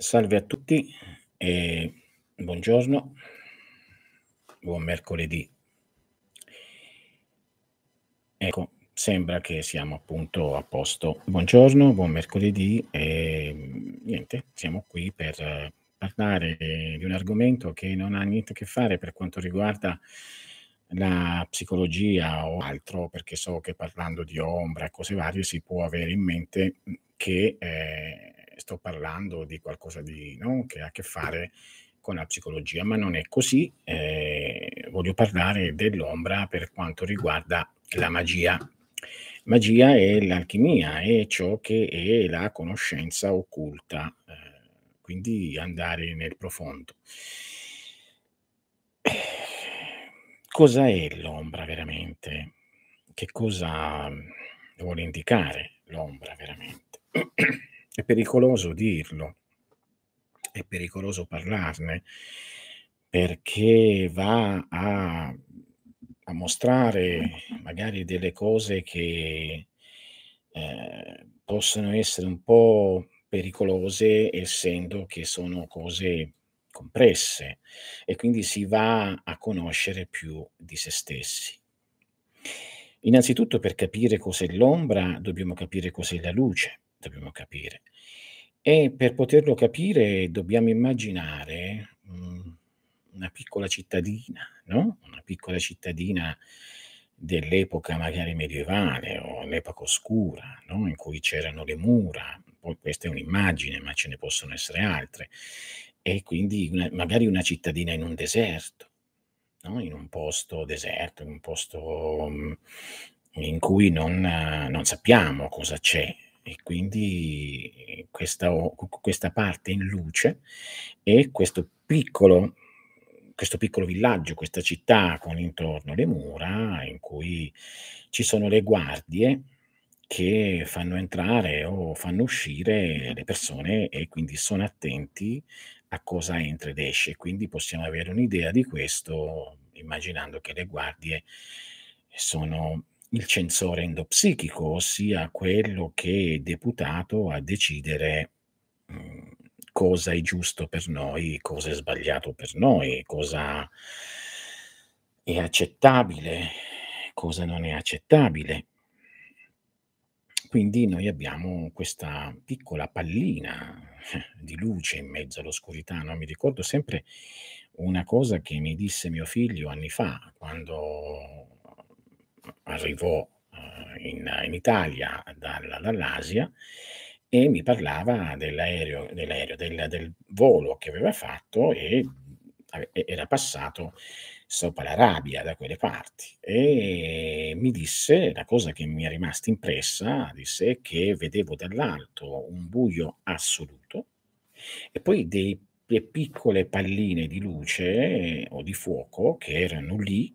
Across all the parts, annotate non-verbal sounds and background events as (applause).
Salve a tutti e buongiorno, buon mercoledì. Ecco, sembra che siamo appunto a posto. Buongiorno, buon mercoledì e niente, siamo qui per parlare di un argomento che non ha niente a che fare per quanto riguarda la psicologia o altro, perché so che parlando di ombra e cose varie si può avere in mente che eh, sto parlando di qualcosa di, no? che ha a che fare con la psicologia, ma non è così. Eh, voglio parlare dell'ombra per quanto riguarda la magia. Magia è l'alchimia, è ciò che è la conoscenza occulta, eh, quindi andare nel profondo. Cosa è l'ombra veramente? Che cosa vuole indicare l'ombra veramente? (clears throat) È pericoloso dirlo, è pericoloso parlarne, perché va a, a mostrare magari delle cose che eh, possono essere un po' pericolose, essendo che sono cose compresse e quindi si va a conoscere più di se stessi. Innanzitutto per capire cos'è l'ombra dobbiamo capire cos'è la luce dobbiamo capire. E per poterlo capire dobbiamo immaginare, mhmm, una piccola cittadina, no, una piccola cittadina dell'epoca magari medievale o l'epoca oscura, no, in cui c'erano le mura, poi questa è un'immagine, ma ce ne possono essere altre, e quindi una magari una cittadina in un deserto, no, in un posto deserto, in un posto, mhmm, in cui non non sappiamo cosa c'è e quindi questa, questa parte in luce e questo piccolo, questo piccolo villaggio, questa città con intorno le mura in cui ci sono le guardie che fanno entrare o fanno uscire le persone e quindi sono attenti a cosa entra ed esce. Quindi possiamo avere un'idea di questo immaginando che le guardie sono il censore endopsichico, ossia quello che è deputato a decidere mhmm, cosa è giusto per noi, cosa è sbagliato per noi, cosa è accettabile, cosa non è accettabile. Quindi noi abbiamo questa piccola pallina (laughs) di luce in mezzo all'oscurità, no, mi ricordo sempre una cosa che mi disse mio figlio anni fa, quando arrivò uh, in, in, Italia dal, dall'Asia e mi parlava dell'aereo, dell'aereo del, del, volo che aveva fatto e era passato sopra l'Arabia da quelle parti. E mi disse la cosa che mi è rimasta impressa disse che vedevo dall'alto un buio assoluto e poi dei, delle piccole palline di luce o di fuoco che erano lì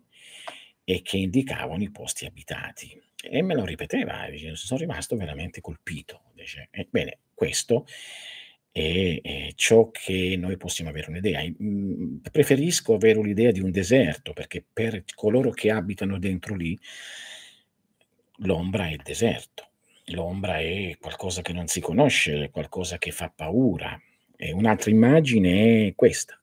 e che indicavano i posti abitati. E me lo ripeteva, sono rimasto veramente colpito. Dice, ebbene, questo è, è, ciò che noi possiamo avere un'idea. Mm, preferisco avere un'idea di un deserto, perché per coloro che abitano dentro lì, l'ombra è il deserto. L'ombra è qualcosa che non si conosce, qualcosa che fa paura. E un'altra immagine è questa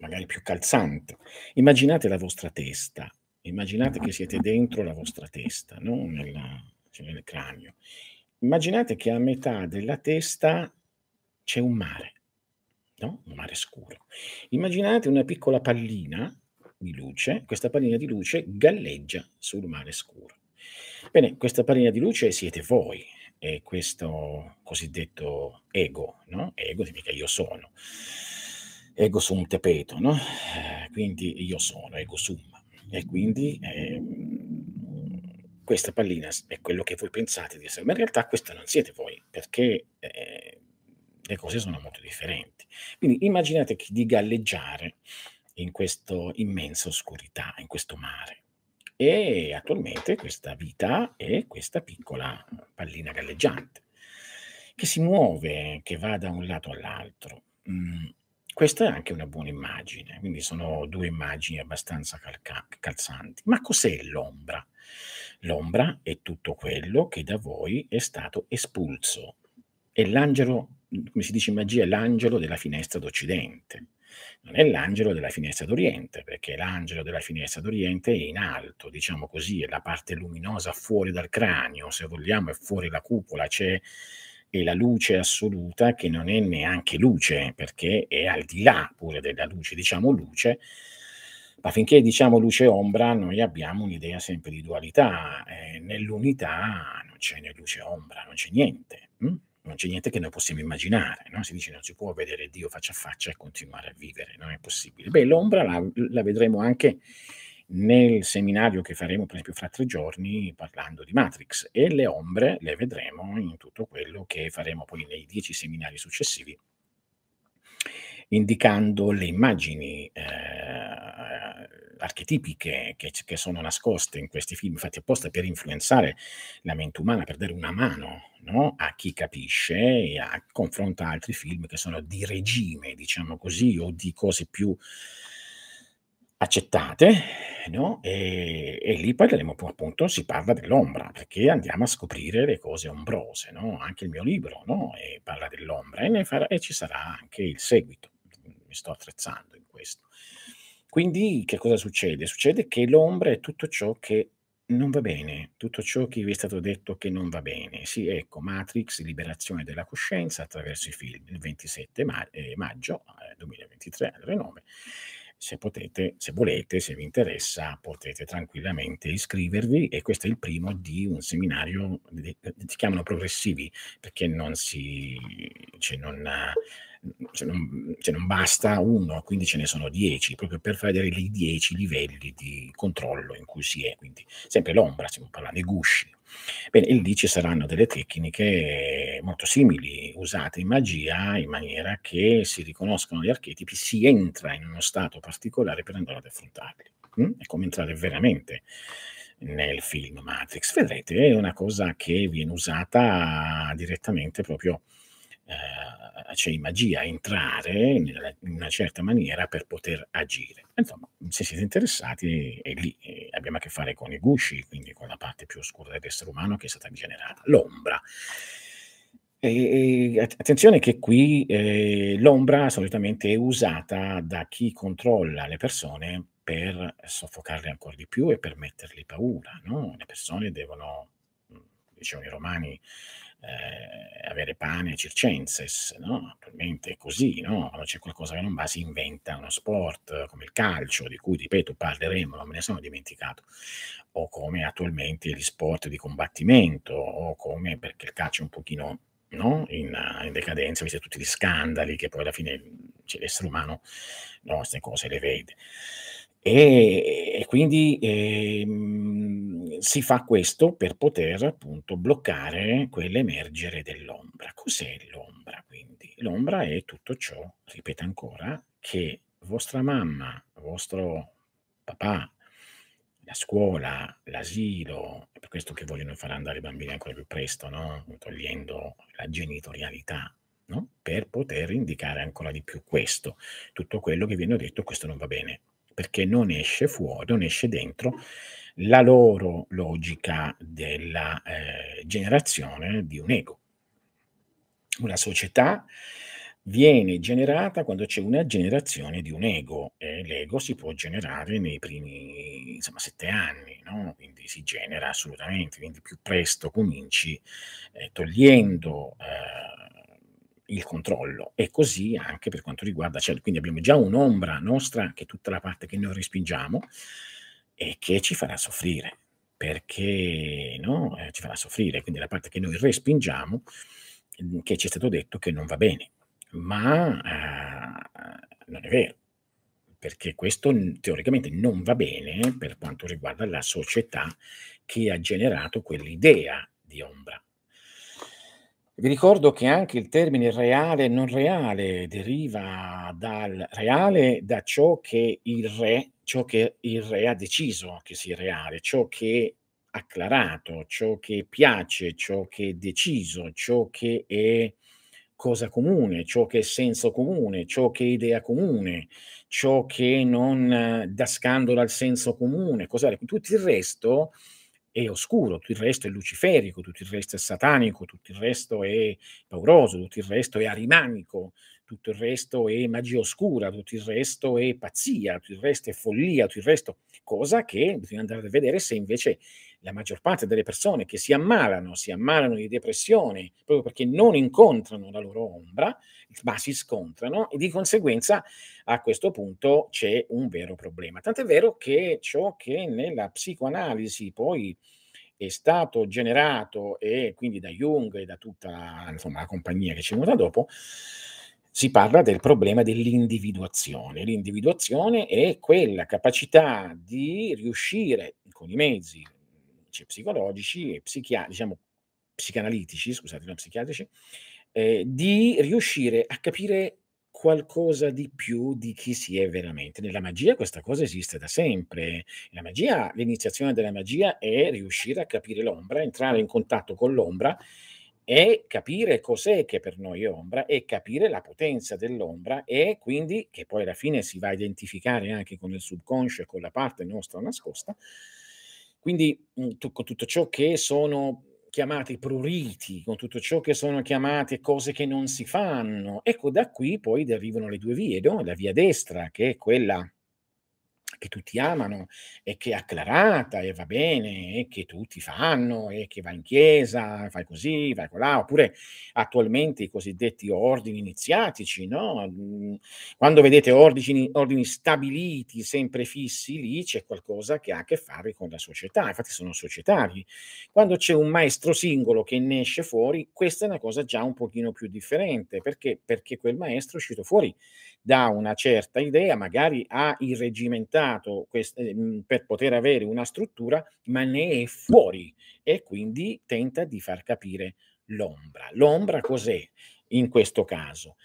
magari più calzante. Immaginate la vostra testa, immaginate che siete dentro la vostra testa, no? Nella, cioè nel cranio. Immaginate che a metà della testa c'è un mare, no? un mare scuro. Immaginate una piccola pallina di luce, questa pallina di luce galleggia sul mare scuro. Bene, questa pallina di luce siete voi, e questo cosiddetto ego, no? Ego significa io sono ego sum tepeto, no? Eh, quindi io sono ego sum. E quindi eh, questa pallina è quello che voi pensate di essere, ma in realtà questo non siete voi, perché eh, le cose sono molto differenti. Quindi immaginate di galleggiare in questa immensa oscurità, in questo mare. E attualmente questa vita è questa piccola pallina galleggiante, che si muove, che va da un lato all'altro. Mm, questa è anche una buona immagine, quindi sono due immagini abbastanza calca- calzanti. Ma cos'è l'ombra? L'ombra è tutto quello che da voi è stato espulso, è l'angelo, come si dice in magia, è l'angelo della finestra d'Occidente non è l'angelo della finestra d'Oriente, perché l'angelo della finestra d'Oriente è in alto, diciamo così, è la parte luminosa fuori dal cranio, se vogliamo, è fuori la cupola, c'è e la luce assoluta che non è neanche luce, perché è al di là pure della luce, diciamo luce, ma finché diciamo luce e ombra noi abbiamo un'idea sempre di dualità, eh, nell'unità non c'è né luce e ombra, non c'è niente. Hm? non c'è niente che noi possiamo immaginare, no? si dice non si può vedere Dio faccia a faccia e continuare a vivere, non è possibile. Beh, l'ombra la, la vedremo anche nel seminario che faremo per esempio fra tre giorni parlando di Matrix e le ombre le vedremo in tutto quello che faremo poi nei dieci seminari successivi indicando le immagini eh, archetipiche che, che, sono nascoste in questi film, fatti apposta per influenzare la mente umana, per dare una mano no? a chi capisce e a confronta altri film che sono di regime, diciamo così, o di cose più accettate, no? e, e, lì parleremo appunto, si parla dell'ombra, perché andiamo a scoprire le cose ombrose, no? anche il mio libro no? parla dell'ombra e, farà, e ci sarà anche il seguito, mi sto attrezzando in questo. Quindi che cosa succede? Succede che l'ombra è tutto ciò che non va bene, tutto ciò che vi è stato detto che non va bene. Sì, ecco, Matrix, liberazione della coscienza attraverso i film, il 27 ma- eh, maggio eh, 2023 alle 9. Se potete, se volete, se vi interessa, potete tranquillamente iscrivervi e questo è il primo di un seminario, si chiamano progressivi, perché non si, cioè non, se non, se non, basta uno, quindi ce ne sono dieci, proprio per fare i dieci livelli di controllo in cui si è, quindi sempre l'ombra, stiamo parlando, i gusci. Bene, e lì ci saranno delle tecniche molto simili usate in magia in maniera che si riconoscono gli archetipi, si entra in uno stato particolare per andare ad affrontarli. Mm? È come entrare veramente nel film Matrix. Vedrete, è una cosa che viene usata direttamente proprio eh, c'è in magia entrare in una certa maniera per poter agire. Insomma, se siete interessati, è lì eh, abbiamo a che fare con i gusci, quindi con la parte più oscura dell'essere umano che è stata generata, l'ombra. E, attenzione che qui eh, l'ombra solitamente è usata da chi controlla le persone per soffocarle ancora di più e per mettergli paura. No? Le persone devono, dicevano i romani, eh, avere pane circenses, no? Attualmente è così, no? Quando c'è qualcosa che non va si inventa uno sport come il calcio, di cui, ripeto, parleremo, non me ne sono dimenticato, o come attualmente gli sport di combattimento, o come, perché il calcio è un pochino no? in, in, decadenza, visto tutti gli scandali che poi alla fine cioè, l'essere umano no, queste cose le vede. E, e quindi ehm, si fa questo per poter appunto bloccare quell'emergere dell'ombra. Cos'è l'ombra quindi? L'ombra è tutto ciò, ripeto ancora, che vostra mamma, vostro papà, la scuola, l'asilo, è per questo che vogliono far andare i bambini ancora più presto, no? togliendo la genitorialità, no? per poter indicare ancora di più questo, tutto quello che viene detto, questo non va bene, perché non esce fuori, non esce dentro la loro logica della eh, generazione di un ego. Una società viene generata quando c'è una generazione di un ego e l'ego si può generare nei primi insomma, sette anni, no? quindi si genera assolutamente, quindi più presto cominci eh, togliendo eh, il controllo e così anche per quanto riguarda, cioè, quindi abbiamo già un'ombra nostra che è tutta la parte che noi respingiamo e che ci farà soffrire, perché no? Eh, ci farà soffrire, quindi la parte che noi respingiamo, che ci è stato detto che non va bene, ma eh, non è vero, perché questo teoricamente non va bene per quanto riguarda la società che ha generato quell'idea di ombra. Vi ricordo che anche il termine reale e non reale deriva dal reale da ciò che il re, ciò che il re ha deciso che sia reale, ciò che acclarato, ciò che piace, ciò che è deciso, ciò che è cosa comune, ciò che è senso comune, ciò che è idea comune, ciò che non dà scandalo al senso comune, cos'è? Tutto il resto è oscuro, tutto il resto è luciferico, tutto il resto è satanico, tutto il resto è pauroso, tutto il resto è arimanico, tutto il resto è magia oscura, tutto il resto è pazzia, tutto il resto è follia, tutto il resto, cosa che bisogna andare a vedere se invece la maggior parte delle persone che si ammalano, si ammalano di depressione proprio perché non incontrano la loro ombra, ma si scontrano e di conseguenza a questo punto c'è un vero problema. Tant'è vero che ciò che nella psicoanalisi poi è stato generato e quindi da Jung e da tutta insomma, la compagnia che ci è venuta dopo, si parla del problema dell'individuazione. L'individuazione è quella capacità di riuscire con i mezzi cioè, psicologici e psichia- diciamo, psicanalitici, scusate, non psichiatrici, eh, di riuscire a capire qualcosa di più di chi si è veramente. Nella magia questa cosa esiste da sempre. La magia, l'iniziazione della magia è riuscire a capire l'ombra, entrare in contatto con l'ombra e capire cos'è che per noi è ombra e capire la potenza dell'ombra e quindi che poi alla fine si va a identificare anche con il subconscio e con la parte nostra nascosta. Quindi mh, con tutto ciò che sono chiamati pruriti, con tutto ciò che sono chiamate cose che non si fanno. Ecco, da qui poi derivano le due vie, no? la via destra, che è quella che tutti amano e che è acclarata e va bene e che tutti fanno e che va in chiesa, fai così, vai là, oppure attualmente i cosiddetti ordini iniziatici, no? Mhmm, quando vedete ordini, ordini stabiliti, sempre fissi, lì c'è qualcosa che ha a che fare con la società, infatti sono societari. Quando c'è un maestro singolo che ne esce fuori, questa è una cosa già un pochino più differente, perché? Perché quel maestro è uscito fuori da una certa idea, magari ha irregimentato quest- ehm, per poter avere una struttura, ma ne è fuori e quindi tenta di far capire l'ombra. L'ombra cos'è in questo caso?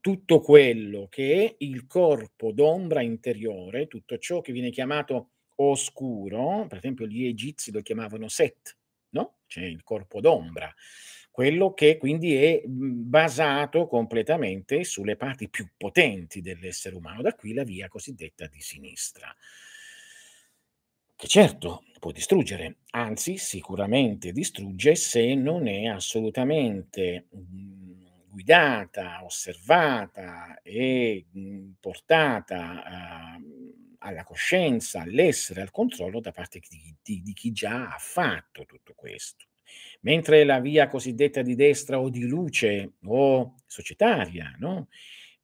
Tutto quello che è il corpo d'ombra interiore, tutto ciò che viene chiamato oscuro, per esempio gli egizi lo chiamavano Set, no? C'è il corpo d'ombra quello che quindi è mhmm, basato completamente sulle parti più potenti dell'essere umano, da qui la via cosiddetta di sinistra. Che certo può distruggere, anzi sicuramente distrugge se non è assolutamente mhmm, guidata, osservata e mhmm, portata uh, alla coscienza, all'essere, al controllo da parte di, di, di chi già ha fatto tutto questo. Mentre la via cosiddetta di destra o di luce o societaria, no?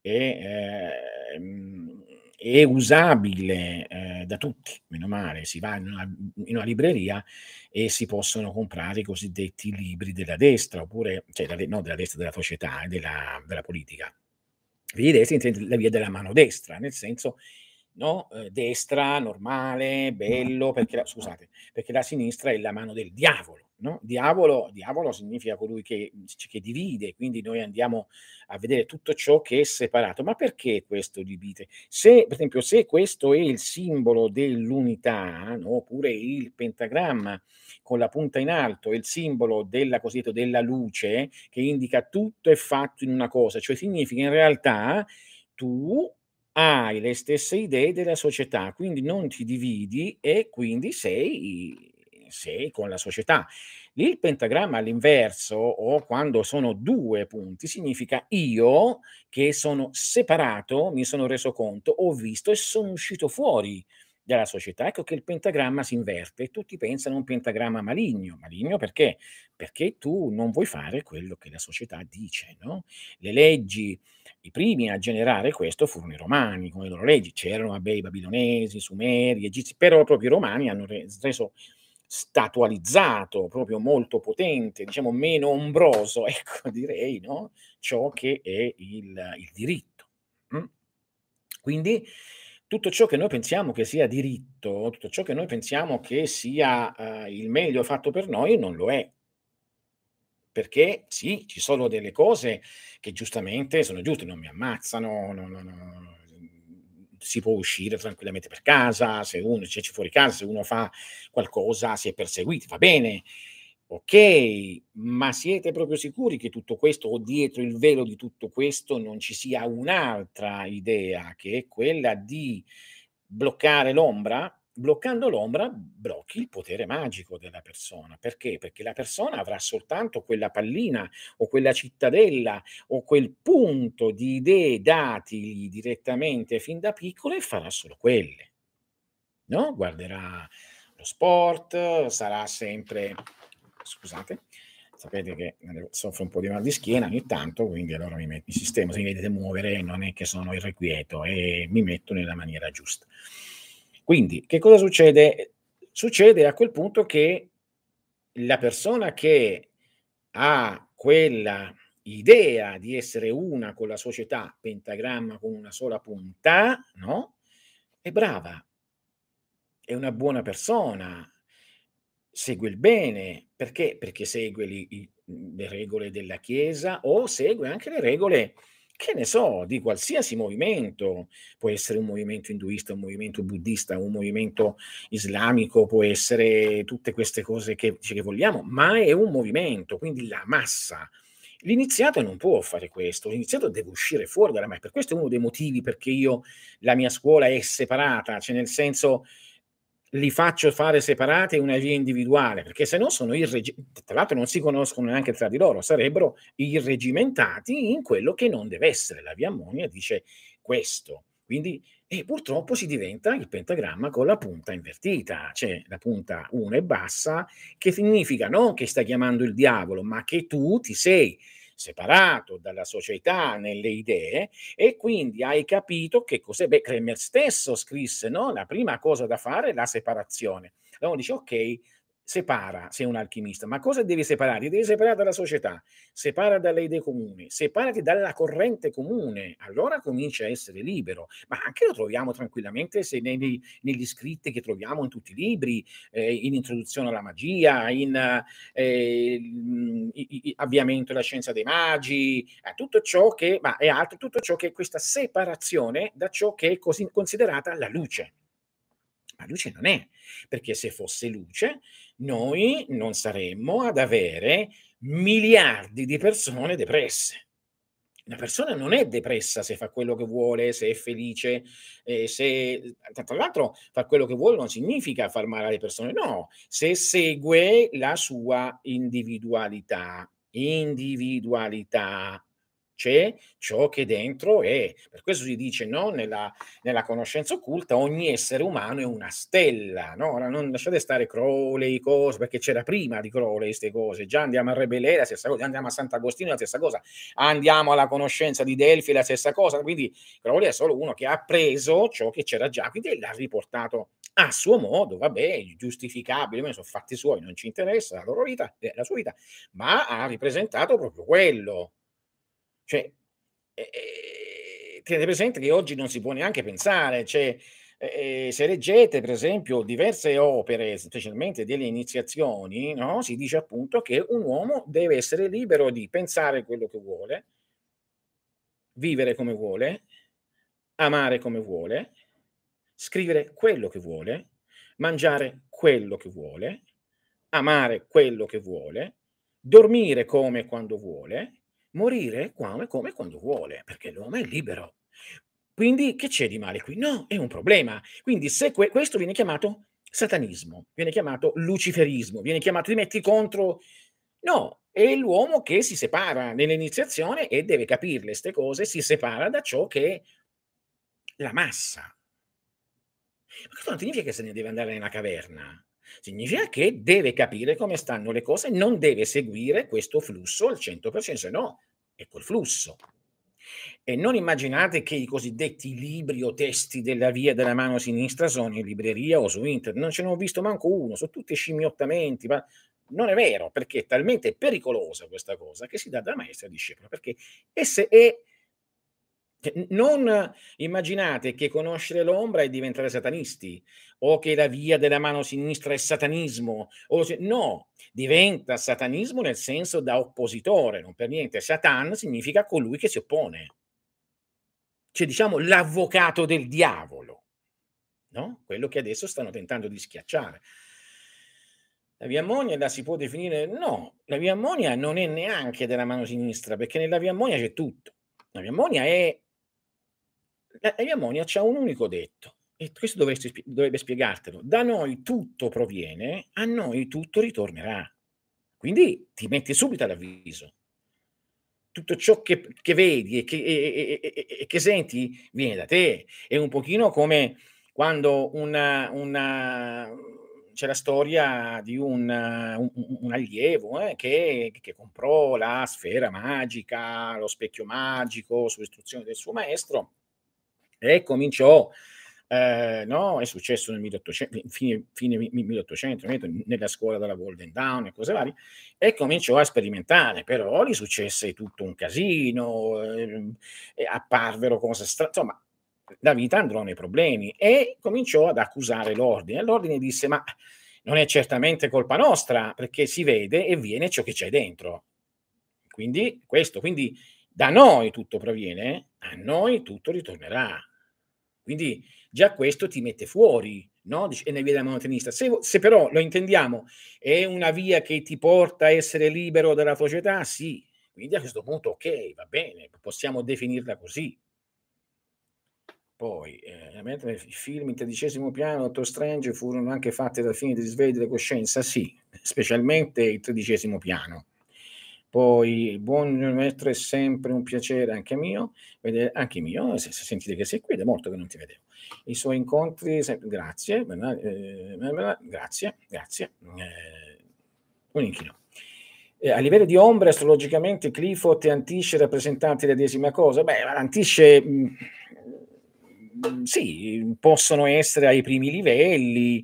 È, ehm, è usabile eh, da tutti, meno male, si va in una, in una, libreria e si possono comprare i cosiddetti libri della destra, oppure, cioè, la, no, della destra della società e della, della politica. Via destra intende la via della mano destra, nel senso no? Eh, destra, normale, bello, perché la, scusate, perché la sinistra è la mano del diavolo. No? Diavolo, diavolo significa colui che, che, divide, quindi noi andiamo a vedere tutto ciò che è separato. Ma perché questo divide? Se, per esempio, se questo è il simbolo dell'unità, no? oppure il pentagramma con la punta in alto è il simbolo della cosiddetta della luce, che indica tutto è fatto in una cosa, cioè significa in realtà tu hai le stesse idee della società, quindi non ti dividi e quindi sei, sei con la società. Il pentagramma all'inverso o quando sono due punti significa io che sono separato, mi sono reso conto, ho visto e sono uscito fuori della società. Ecco che il pentagramma si inverte tutti pensano a un pentagramma maligno. Maligno perché? Perché tu non vuoi fare quello che la società dice. No? Le leggi, i primi a generare questo furono i romani, come le loro leggi. C'erano vabbè, i babilonesi, i sumeri, gli egizi, però proprio i romani hanno reso statualizzato, proprio molto potente, diciamo meno ombroso, (laughs) ecco direi, no? ciò che è il, il diritto. Mm? Quindi tutto ciò che noi pensiamo che sia diritto, tutto ciò che noi pensiamo che sia uh, il meglio fatto per noi, non lo è. Perché sì, ci sono delle cose che giustamente sono giuste, non mi ammazzano, no, no, no, si può uscire tranquillamente per casa, se uno c'è fuori casa, se uno fa qualcosa si è perseguiti, va bene. Ok, ma siete proprio sicuri che tutto questo o dietro il velo di tutto questo non ci sia un'altra idea che è quella di bloccare l'ombra? Bloccando l'ombra blocchi il potere magico della persona. Perché? Perché la persona avrà soltanto quella pallina o quella cittadella o quel punto di idee dati direttamente fin da piccolo e farà solo quelle. No? Guarderà lo sport, sarà sempre scusate, sapete che soffro un po' di mal di schiena ogni tanto, quindi allora mi, metto, mi sistemo, se mi vedete muovere non è che sono irrequieto e mi metto nella maniera giusta. Quindi, che cosa succede? Succede a quel punto che la persona che ha quella idea di essere una con la società, pentagramma con una sola punta, no? È brava, è una buona persona, segue il bene, perché? Perché segue li, le regole della Chiesa o segue anche le regole, che ne so, di qualsiasi movimento. Può essere un movimento induista, un movimento buddista, un movimento islamico, può essere tutte queste cose che, che vogliamo, ma è un movimento, quindi la massa. L'iniziato non può fare questo, l'iniziato deve uscire fuori dalla massa. Per questo è uno dei motivi perché io, la mia scuola è separata, cioè nel senso li faccio fare separate una via individuale, perché se no sono irregimentati, tra l'altro non si conoscono neanche tra di loro, sarebbero irregimentati in quello che non deve essere. La via Ammonia dice questo. Quindi, e purtroppo si diventa il pentagramma con la punta invertita, cioè la punta 1 e bassa, che significa non che sta chiamando il diavolo, ma che tu ti sei separato dalla società nelle idee e quindi hai capito che cos'è. Beh, Kremer stesso scrisse, no? La prima cosa da fare è la separazione. Allora dice, ok, separa, sei un alchimista, ma cosa devi separare? Devi separare dalla società, separa dalle idee comuni, separati dalla corrente comune, allora comincia a essere libero, ma anche lo troviamo tranquillamente se negli, scritti che troviamo in tutti i libri, eh, in introduzione alla magia, in eh, in, in, avviamento alla scienza dei magi, eh, tutto ciò che, ma è altro, tutto ciò che è questa separazione da ciò che è così considerata la luce. Ma luce non è, perché se fosse luce noi non saremmo ad avere miliardi di persone depresse. Una persona non è depressa se fa quello che vuole, se è felice, eh, se tra l'altro far quello che vuole non significa far male alle persone, no, se segue la sua individualità, individualità c'è ciò che dentro è. Per questo si dice no? nella, nella, conoscenza occulta ogni essere umano è una stella. No? Ora non lasciate stare Crowley, cose, perché c'era prima di Crowley queste cose. Già andiamo a Rebelè, la stessa cosa, andiamo a Sant'Agostino, la stessa cosa, andiamo alla conoscenza di Delfi, la stessa cosa. Quindi Crowley è solo uno che ha preso ciò che c'era già, quindi l'ha riportato a suo modo, vabbè, giustificabile, sono fatti suoi, non ci interessa la loro vita, la sua vita, ma ha ripresentato proprio quello cioè, eh, tenete presente che oggi non si può neanche pensare, cioè, eh, se leggete per esempio diverse opere, specialmente delle iniziazioni, no? si dice appunto che un uomo deve essere libero di pensare quello che vuole, vivere come vuole, amare come vuole, scrivere quello che vuole, mangiare quello che vuole, amare quello che vuole, dormire come e quando vuole, morire quando, come quando vuole, perché l'uomo è libero. Quindi che c'è di male qui? No, è un problema. Quindi se que- questo viene chiamato satanismo, viene chiamato luciferismo, viene chiamato ti metti contro... No, è l'uomo che si separa nell'iniziazione e deve capire queste cose, si separa da ciò che è la massa. Ma questo non significa che se ne deve andare nella caverna. Significa che deve capire come stanno le cose, non deve seguire questo flusso al 100%, se no è quel flusso. E non immaginate che i cosiddetti libri o testi della via della mano sinistra sono in libreria o su internet, non ce ne ho visto manco uno, sono tutti scimmiottamenti, ma non è vero, perché è talmente pericolosa questa cosa che si dà da maestra a discepolo, perché esse è non immaginate che conoscere l'ombra è diventare satanisti o che la via della mano sinistra è satanismo. Se, no, diventa satanismo nel senso da oppositore, non per niente. Satan significa colui che si oppone. Cioè, diciamo, l'avvocato del diavolo, no? Quello che adesso stanno tentando di schiacciare. La via ammonia la si può definire? No, la via ammonia non è neanche della mano sinistra, perché nella via ammonia c'è tutto. La via ammonia è la, c'ha un unico detto, e questo dovresti dovrebbe spiegartelo, da noi tutto proviene, a noi tutto ritornerà. Quindi ti metti subito all'avviso. Tutto ciò che che vedi e che e e e che senti viene da te. È un pochino come quando una una c'è la storia di un un un allievo, eh, che che comprò la sfera magica, lo specchio magico su istruzione del suo maestro e cominciò ehm, no, è successo nel 1800 fine fine mi 1800 nella scuola della Golden Dawn e cose varie, e cominciò a sperimentare, però gli successe tutto un casino, ehm, e apparvero cose stra insomma, la vita andrò nei problemi e cominciò ad accusare l'ordine. L'ordine disse: "Ma non è certamente colpa nostra, perché si vede e viene ciò che c'è dentro". Quindi questo, quindi da noi tutto proviene, a noi tutto ritornerà. Quindi già questo ti mette fuori, no, dici è via da monotenista. Se se però lo intendiamo, è una via che ti porta a essere libero dalla società, sì. Quindi a questo punto okay, va bene, possiamo definirla così. Poi, mentre i film in tredicesimo piano, Doctor Strange, furono anche fatte dal fine di risveglio della coscienza, sì, specialmente il tredicesimo piano. Poi buon maestro, è sempre un piacere anche mio, vede anche mio, se se sentite che sei qui ed è molto che non ti vedevo. I suoi incontri se grazie, ehm, grazie, grazie, ehm, un inchino. E a livello di ombre, astrologicamente, Clifford e Antisce rappresentanti la medesima cosa? Beh, Antisce, mhmm, mhmm, sì, possono essere ai primi livelli,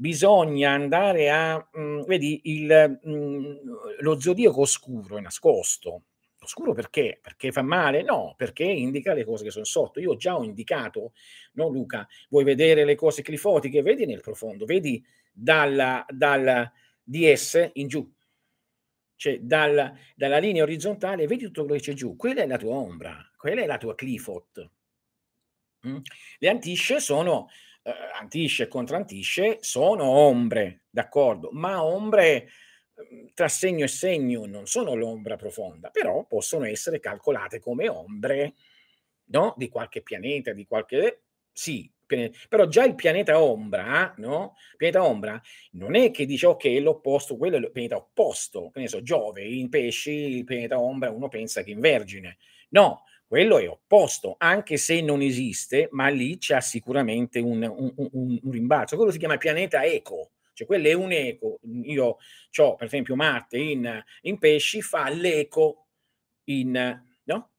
bisogna andare a mhmm, vedi il mhmm, lo zodiaco oscuro è nascosto. Oscuro perché? Perché fa male? No, perché indica le cose che son sotto. Io già ho indicato, no Luca, vuoi vedere le cose clifotiche? Vedi nel profondo, vedi dalla dal DS in giù. Cioè dal dalla linea orizzontale vedi tutto quello che c'è giù, quella è la tua ombra, quella è la tua clifot. Mh? Le antisce sono uhm, antisce e contrantisce sono ombre, d'accordo, ma ombre, uhm, tra segno e segno, non sono l'ombra profonda, però possono essere calcolate come ombre, no, di qualche pianeta, di qualche sì, pe però già il pianeta ombra, no, pianeta ombra non è che dice: "Okay, è l'opposto, quello è il pianeta opposto", che ne so, Giove in Pesci, il pianeta ombra uno pensa che in Vergine. No, quello è opposto, anche se non esiste, ma lì c'ha sicuramente un un un un rimbalzo. Quello si chiama pianeta eco, cioè quello è un eco. Io c'ho per esempio Marte in in Pesci, fa l'eco in no,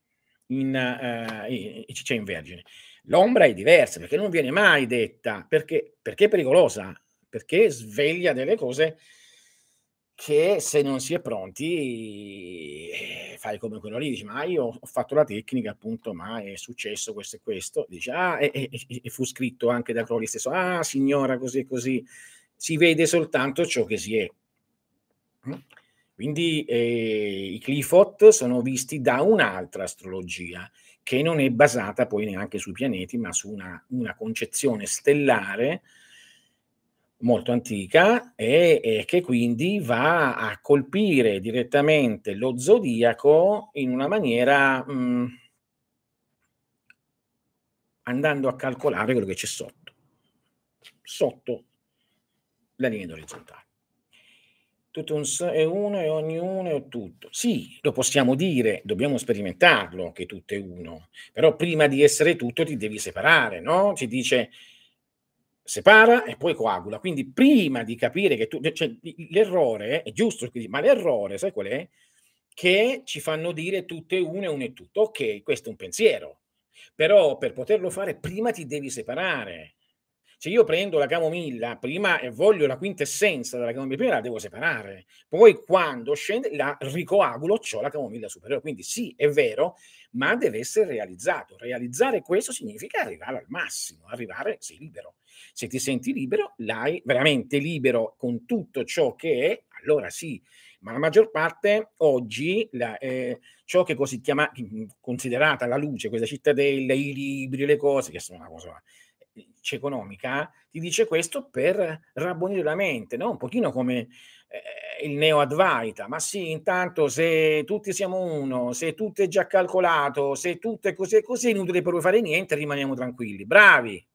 in ehm, i c c'è in Vergine. L'ombra è diversa, perché non viene mai detta, perché perché è pericolosa, perché sveglia delle cose che se non si è pronti, eh, fai come quello lì, dici: "Ma io ho fatto la tecnica appunto, ma è successo questo e questo". Dice: "Ah" e e e fu scritto anche da Crowley stesso: "Ah signora così e così". Si vede soltanto ciò che si è. Mh? Quindi, ehm, i Clifford sono visti da un'altra astrologia, che non è basata poi neanche sui pianeti, ma su una una concezione stellare molto antica e e che quindi va a colpire direttamente lo zodiaco in una maniera, mhmm andando a calcolare quello che c'è sotto. Sotto la linea orizzontale. Tutto un è uno e ognuno è tutto. Sì, lo possiamo dire, dobbiamo sperimentarlo che tutto è uno, però prima di essere tutto ti devi separare, no, si dice: "Separa e poi coagula". Quindi prima di capire che tu cioè l l'errore è giusto ma l'errore sai qual è? Che ci fanno dire tutto è uno e tutto. Okay, questo è un pensiero, però per poterlo fare prima ti devi separare. Se io prendo la camomilla prima e voglio la quintessenza della camomilla, prima la devo separare, poi quando scende la ricoagulo, c'ho la camomilla superiore. Quindi sì, è vero, ma deve essere realizzato. Realizzare questo significa arrivare al massimo, arrivare sei libero. Se ti senti libero, l'hai veramente libero con tutto ciò che è, allora sì, ma la maggior parte oggi la ehm, ciò che così chiama mhmm, considerata la luce, questa cittadella, i libri, le cose che sono una cosa economica, ti dice questo per rabbonire la mente, no, un pochino come, ehm, il Neo-Advaita: "Ma sì, intanto se tutti siamo uno, se tutto è già calcolato, se tutto è così e così, è inutile proprio fare niente, rimaniamo tranquilli". Bravi!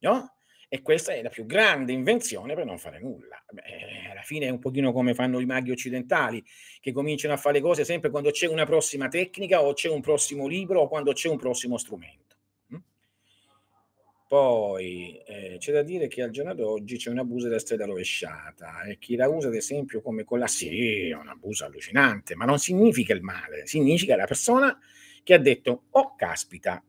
no? E questa è la più grande invenzione per non fare nulla. Beh, alla fine è un pochino come fanno i maghi occidentali, che cominciano a fare le cose sempre quando c'è una prossima tecnica o c'è un prossimo libro o quando c'è un prossimo strumento. Mm? Poi eh, c'è da dire che al giorno d'oggi c'è un abuso della strada rovesciata e chi la usa ad esempio come con la sì, è un abuso allucinante, ma non significa il male, significa la persona che ha detto, oh caspita,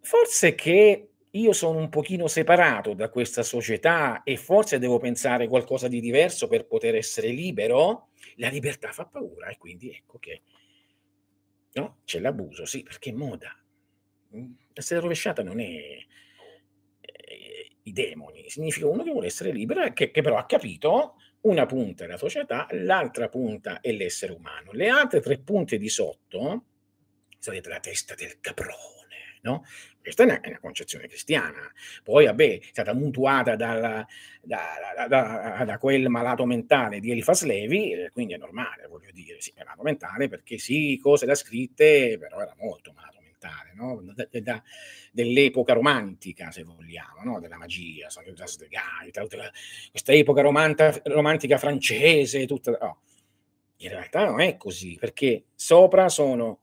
forse che io sono un pochino separato da questa società e forse devo pensare qualcosa di diverso per poter essere libero, la libertà fa paura e quindi ecco che no, c'è l'abuso, sì, perché è moda. Essere rovesciata non è eh, i demoni, significa uno che vuole essere libero e che, che però ha capito una punta è la società, l'altra punta è l'essere umano. Le altre tre punte di sotto, sapete, la testa del caprone No? Questa è una, è una, concezione cristiana. Poi, vabbè, è stata mutuata dalla, da, da, da, da, quel malato mentale di Elifas Levi, eh, quindi è normale, voglio dire, sì, malato mentale perché sì, cose da scritte, però era molto malato mentale, no? dell'epoca romantica, se vogliamo, no? della magia, questa epoca romanta, romantica francese, tutta... No. In realtà non è così, perché sopra sono,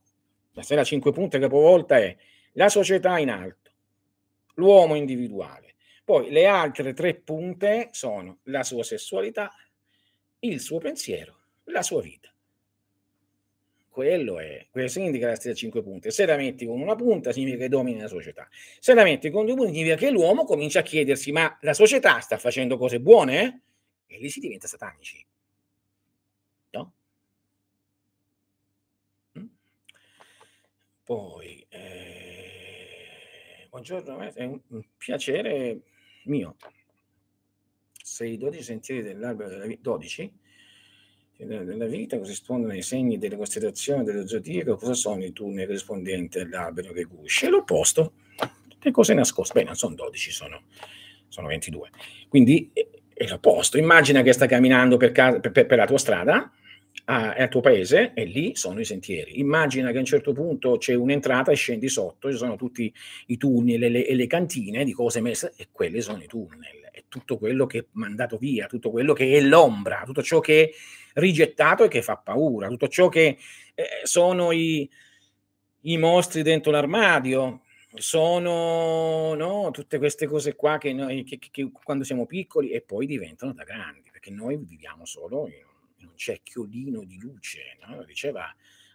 la sera 5 punte capovolta è la società in alto, l'uomo individuale. Poi le altre tre punte sono la sua sessualità, il suo pensiero, la sua vita. Quello è, questo indica la stessa cinque punte. Se la metti con una punta significa che domini la società. Se la metti con due punti significa che l'uomo comincia a chiedersi ma la società sta facendo cose buone? E lì si diventa satanici. No? Mm? Poi... Eh, Buongiorno, è un piacere mio. Se i 12 sentieri dell'albero della vita, 12 della vita corrispondono ai segni delle costellazioni dello zodiaco, cosa sono i tunnel rispondenti all'albero che gusce? L'opposto, le cose nascoste. Beh, non sono 12, sono, sono 22. Quindi è l'opposto. Immagina che sta camminando per, casa, per, per la tua strada a, al tuo paese e lì sono i sentieri. Immagina che a un certo punto c'è un'entrata e scendi sotto, ci sono tutti i tunnel e le, e le cantine di cose messe e quelli sono i tunnel. È tutto quello che è mandato via, tutto quello che è l'ombra, tutto ciò che è rigettato e che fa paura, tutto ciò che eh, sono i, i mostri dentro l'armadio, sono no, tutte queste cose qua che noi che, che, che quando siamo piccoli e poi diventano da grandi, perché noi viviamo solo in un cerchiolino di luce, no? diceva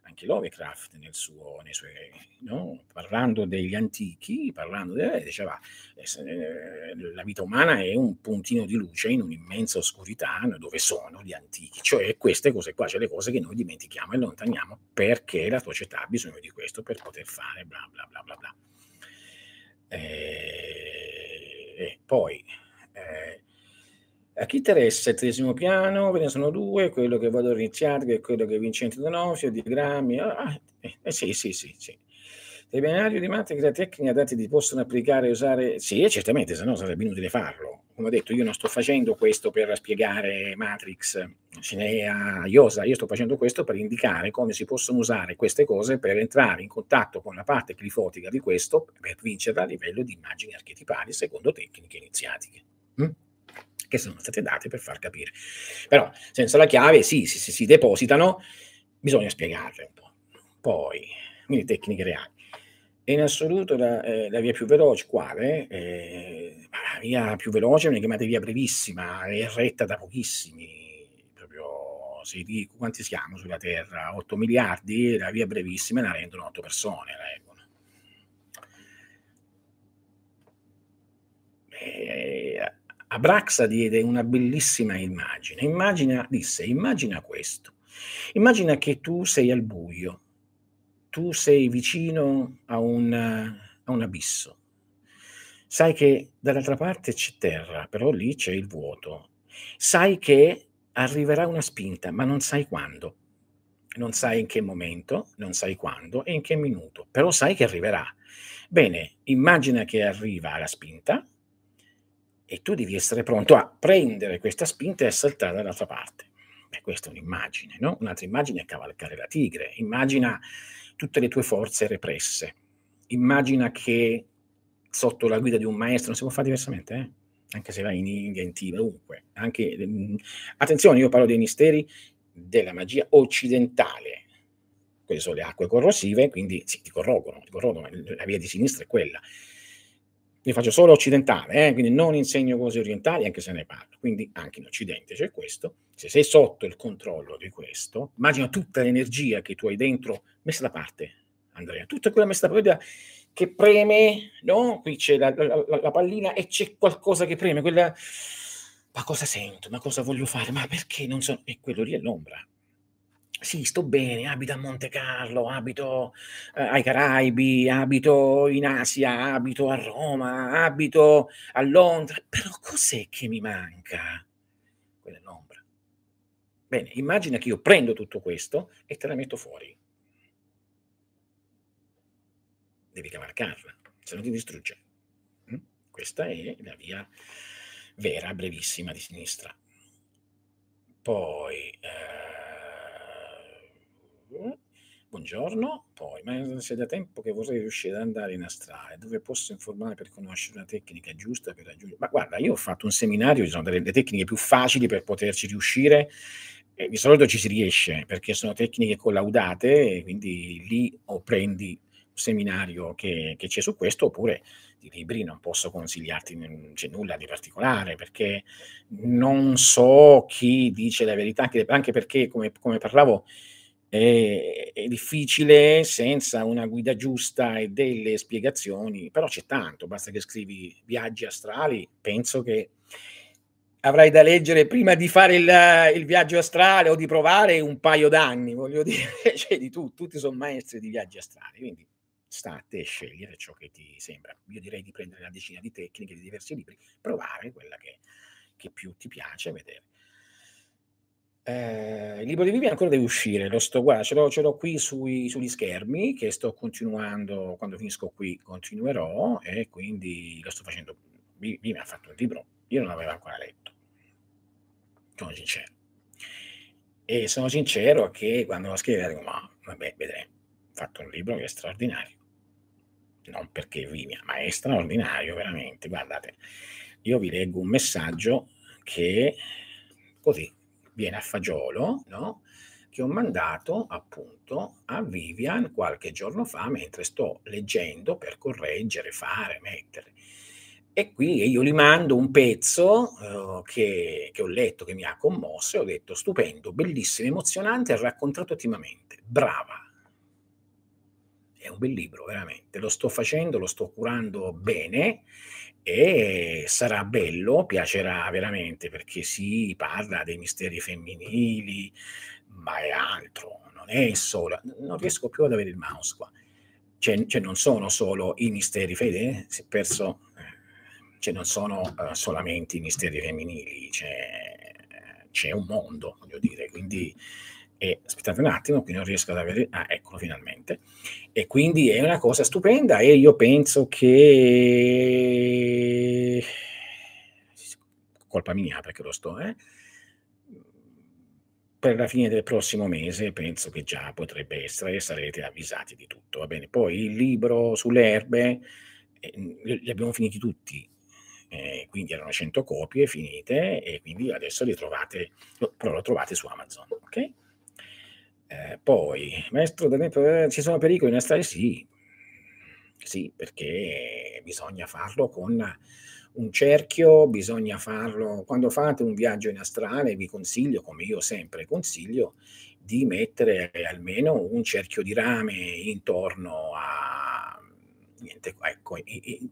anche Lovecraft nel suo, nei suoi, no? parlando degli antichi, parlando de, diceva eh, la vita umana è un puntino di luce in un'immensa oscurità dove sono gli antichi, cioè queste cose qua, cioè le cose che noi dimentichiamo e allontaniamo perché la società ha bisogno di questo per poter fare bla bla bla bla bla. Eh, e poi eh, a chi interessa il tredicesimo piano, ve ne sono due, quello che vado a iniziare, è quello che è Vincenzo D'Onofrio, diagrammi, ah, ah, eh, sì, sì, sì, sì. Dei binari di matematica e tecnica dati ti possono applicare e usare? Sì, certamente, se no sarebbe inutile farlo. Come ho detto, io non sto facendo questo per spiegare Matrix, Cinea, Iosa, io sto facendo questo per indicare come si possono usare queste cose per entrare in contatto con la parte clifotica di questo, per vincerla a livello di immagini archetipali secondo tecniche iniziatiche. Mm? Che sono state date per far capire. Però senza la chiave sì, si, si, si depositano, bisogna spiegarle un po'. Poi, quindi tecniche reali. E in assoluto la, eh, la, via più veloce, quale? Eh, la via più veloce è una chiamata via brevissima, è retta da pochissimi, proprio se dico quanti siamo sulla Terra, 8 miliardi, la via brevissima la rendono 8 persone, la reggono. Eh, Abraxa diede una bellissima immagine. Immagina, disse, immagina questo. Immagina che tu sei al buio, tu sei vicino a un, a un abisso. Sai che dall'altra parte c'è terra, però lì c'è il vuoto. Sai che arriverà una spinta, ma non sai quando. Non sai in che momento, non sai quando e in che minuto, però sai che arriverà. Bene, immagina che arriva la spinta, e tu devi essere pronto a prendere questa spinta e saltare dall'altra parte. Beh, questa è un'immagine, no? Un'altra immagine è cavalcare la tigre. Immagina tutte le tue forze represse. Immagina che sotto la guida di un maestro, non si può fare diversamente, eh? anche se vai in India, in Tibet, ovunque. Anche, mh, mm, attenzione, io parlo dei misteri della magia occidentale. Quelle sono le acque corrosive, quindi sì, ti corrogono, ti corrogono, la via di sinistra è quella. Io faccio solo occidentale, eh? quindi non insegno cose orientali, anche se ne parlo. Quindi anche in Occidente c'è questo. Se sei sotto il controllo di questo, immagina tutta l'energia che tu hai dentro messa da parte, Andrea, tutta quella messa da parte che preme, no? Qui c'è la, la, la, pallina e c'è qualcosa che preme, quella... Ma cosa sento? Ma cosa voglio fare? Ma perché non so? E quello lì è l'ombra. Sì, sto bene, abito a Monte Carlo, abito eh, ai Caraibi, abito in Asia, abito a Roma, abito a Londra, però cos'è che mi manca? Quella è l'ombra. Bene, immagina che io prendo tutto questo e te la metto fuori. devi cavalcarla, se no ti distrugge. Mm? Questa è la via vera, brevissima di sinistra. Poi, eh, buongiorno, poi, ma se da tempo che vorrei riuscire ad andare in astrale, dove posso informare per conoscere una tecnica giusta per raggiungere... Ma guarda, io ho fatto un seminario, ci sono delle, tecniche più facili per poterci riuscire, e di solito ci si riesce perché sono tecniche collaudate, e quindi lì o prendi seminario che, che, c'è su questo, oppure di libri non posso consigliarti c'è nulla di particolare, perché non so chi dice la verità, anche perché, come, come parlavo, è, è, difficile senza una guida giusta e delle spiegazioni, però c'è tanto, basta che scrivi viaggi astrali, penso che avrai da leggere prima di fare il, il viaggio astrale o di provare un paio d'anni, voglio dire, c'è di tutto, tutti sono maestri di viaggi astrali, quindi sta a te scegliere ciò che ti sembra. Io direi di prendere una decina di tecniche di diversi libri, provare quella che, che più ti piace, vedere. Eh, il libro di Vivian ancora deve uscire, lo sto, guarda, ce l'ho, ce l'ho qui sui, sugli schermi che sto continuando, quando finisco qui continuerò e quindi lo sto facendo. Vivian ha fatto un libro, io non l'avevo ancora letto, sono sincero. E sono sincero che quando lo scrivo dico, ma vabbè, vedremo. Ha fatto un libro che è straordinario non perché Vimia, ma è straordinario veramente. Guardate, io vi leggo un messaggio che così viene a fagiolo, no? che ho mandato appunto a Vivian qualche giorno fa mentre sto leggendo per correggere, fare, mettere. E qui io gli mando un pezzo uh, che, che, ho letto, che mi ha commosso, e ho detto stupendo, bellissimo, emozionante, raccontato ottimamente, brava, è un bel libro, veramente. Lo sto facendo, lo sto curando bene e sarà bello, piacerà veramente perché si parla dei misteri femminili, ma è altro, non è solo. Non riesco più ad avere il mouse qua. Cioè, cioè non sono solo i misteri, fede, si è perso, cioè non sono uh, solamente i misteri femminili, c'è, c'è un mondo, voglio dire, quindi e aspettate un attimo, qui non riesco ad avere, ah eccolo finalmente, e quindi è una cosa stupenda e io penso che, colpa mia perché lo sto, eh? per la fine del prossimo mese penso che già potrebbe essere, sarete avvisati di tutto, va bene? Poi il libro sulle erbe, eh, li abbiamo finiti tutti, eh, quindi erano 100 copie finite e quindi adesso li trovate, però lo trovate su Amazon, ok? Eh, poi, maestro, eh, ci sono pericoli in astrale? Sì, sì, perché bisogna farlo con un cerchio, bisogna farlo quando fate un viaggio in astrale, vi consiglio, come io sempre consiglio, di mettere almeno un cerchio di rame intorno a niente, ecco,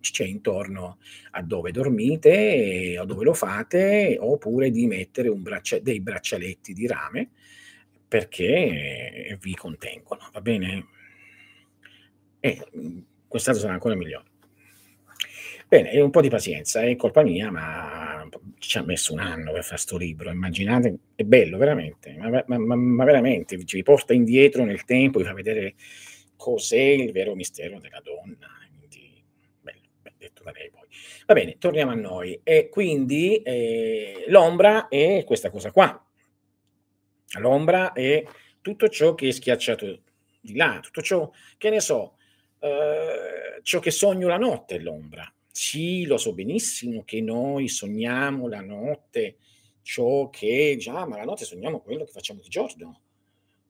c'è intorno a dove dormite o dove lo fate, oppure di mettere braccia, dei braccialetti di rame perché vi contengono, va bene? E mhmm, quest'altro sarà ancora migliore. Bene, un po' di pazienza, è colpa mia, ma ci ha messo un anno per fare sto libro, immaginate, è bello veramente, ma, ma, ma, ma veramente, ci porta indietro nel tempo, vi fa vedere cos'è il vero mistero della donna, quindi bello, detto da lei poi. Va bene, torniamo a noi, e quindi eh, l'ombra è questa cosa qua, l'ombra è tutto ciò che è schiacciato di là, tutto ciò, che ne so, eh, ciò che sogno la notte è l'ombra. Sì, lo so benissimo che noi sogniamo la notte ciò che già, ma la notte sogniamo quello che facciamo di giorno.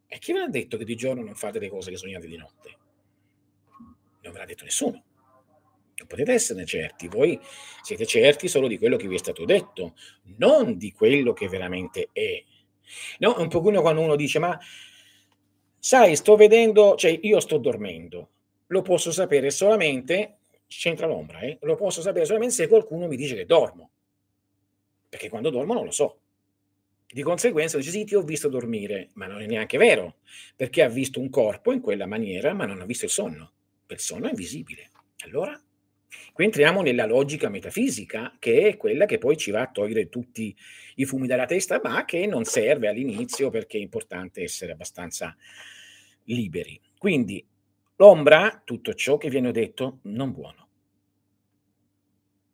E chi ve l'ha detto che di giorno non fate le cose che sognate di notte? Non ve l'ha detto nessuno. Non potete esserne certi, voi siete certi solo di quello che vi è stato detto, non di quello che veramente è. No, un pochino quando uno dice, ma sai, sto vedendo, cioè io sto dormendo, lo posso sapere solamente c'entra l'ombra, eh? lo posso sapere solamente se qualcuno mi dice che dormo, perché quando dormo non lo so. Di conseguenza dice sì, ti ho visto dormire, ma non è neanche vero, perché ha visto un corpo in quella maniera, ma non ha visto il sonno. Il sonno è invisibile. Allora, qui entriamo nella logica metafisica, che è quella che poi ci va a togliere tutti i fumi dalla testa, ma che non serve all'inizio perché è importante essere abbastanza liberi. Quindi L'ombra, tutto ciò che viene detto non buono.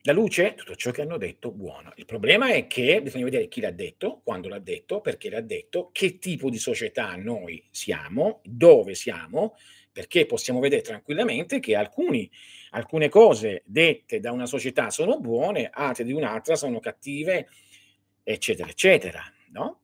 La luce, tutto ciò che hanno detto buono. Il problema è che bisogna vedere chi l'ha detto, quando l'ha detto, perché l'ha detto, che tipo di società noi siamo, dove siamo, perché possiamo vedere tranquillamente che alcuni, alcune cose dette da una società sono buone, altre di un'altra sono cattive, eccetera, eccetera. No?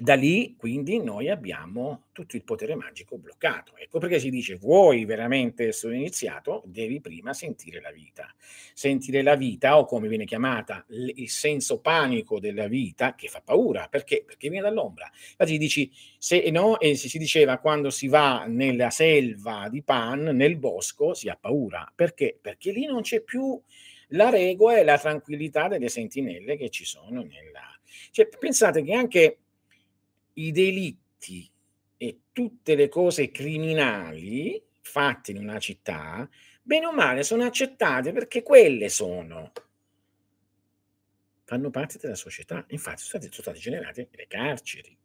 Da lì quindi noi abbiamo tutto il potere magico bloccato. Ecco perché si dice vuoi veramente essere iniziato, devi prima sentire la vita. Sentire la vita o come viene chiamata il senso panico della vita che fa paura, perché? Perché viene dall'ombra. Infatti dici se no e si diceva quando si va nella selva di Pan, nel bosco, si ha paura. Perché? Perché lì non c'è più la regola e la tranquillità delle sentinelle che ci sono nella cioè, pensate che anche i delitti e tutte le cose criminali fatte in una città, bene o male, sono accettate perché quelle sono. Fanno parte della società. Infatti sono state, sono state generate le carceri.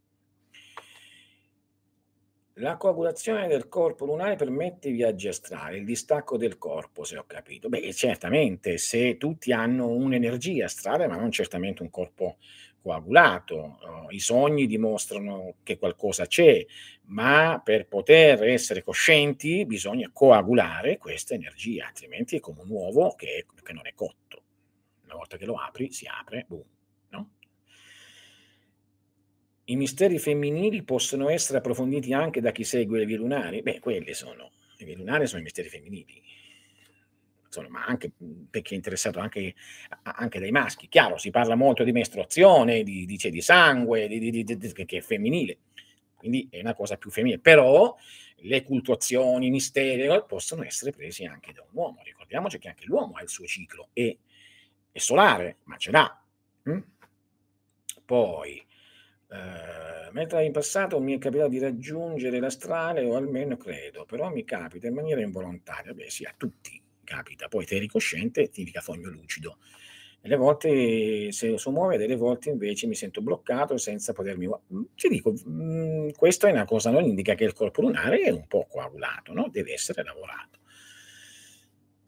La coagulazione del corpo lunare permette viaggi astrali, il distacco del corpo, se ho capito. Beh, certamente, se tutti hanno un'energia astrale, ma non certamente un corpo coagulato. Uh, I sogni dimostrano che qualcosa c'è, ma per poter essere coscienti bisogna coagulare questa energia, altrimenti è come un uovo che, è, che non è cotto. Una volta che lo apri, si apre, boom. No? I misteri femminili possono essere approfonditi anche da chi segue le vie lunari? Beh, quelli sono, le vie lunari sono i misteri femminili insomma, ma anche per chi è interessato anche, anche, dai maschi. Chiaro, si parla molto di mestruazione, di, di, di sangue, di, che è femminile, quindi è una cosa più femminile, però le cultuazioni, i misteri possono essere presi anche da un uomo. Ricordiamoci che anche l'uomo ha il suo ciclo, è, è solare, ma ce l'ha. Hm? Poi, eh, mentre in passato mi è capitato di raggiungere l'astrale, o almeno credo, però mi capita in maniera involontaria, beh sì, a tutti, capita. Poi te eri cosciente, significa fogno lucido. Delle volte se lo so muove, delle volte invece mi sento bloccato senza potermi... Mm, ti dico, mh, mm, questa è una cosa, non indica che il corpo lunare è un po' coagulato, no? deve essere lavorato.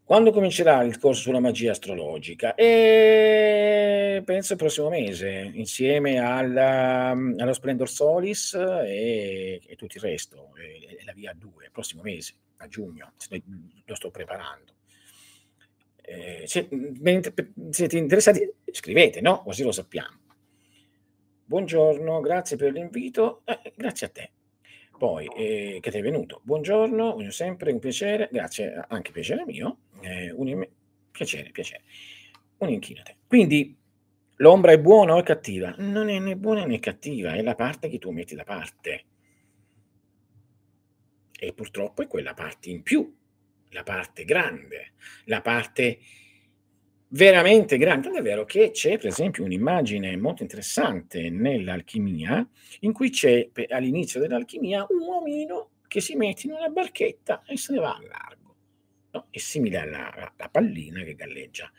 Quando comincerà il corso sulla magia astrologica? E penso il prossimo mese, insieme alla, allo Splendor Solis e, e tutto il resto, e, la via 2, il prossimo mese, a giugno, lo sto preparando. Eh, se, siete interessati, scrivete, no? Così lo sappiamo. Buongiorno, grazie per l'invito. Eh, grazie a te. Poi, eh, che ti è venuto. Buongiorno, sempre un piacere, grazie, anche piacere mio. Eh, un, piacere, piacere. Un inchino a te. Quindi, l'ombra è buona o è cattiva? Non è né buona né cattiva, è la parte che tu metti da parte. E purtroppo è quella parte in più la parte grande, la parte veramente grande. È vero che c'è, per esempio, un'immagine molto interessante nell'alchimia, in cui c'è all'inizio dell'alchimia un uomino che si mette in una barchetta e se ne va a largo. No? È simile alla, alla pallina che galleggia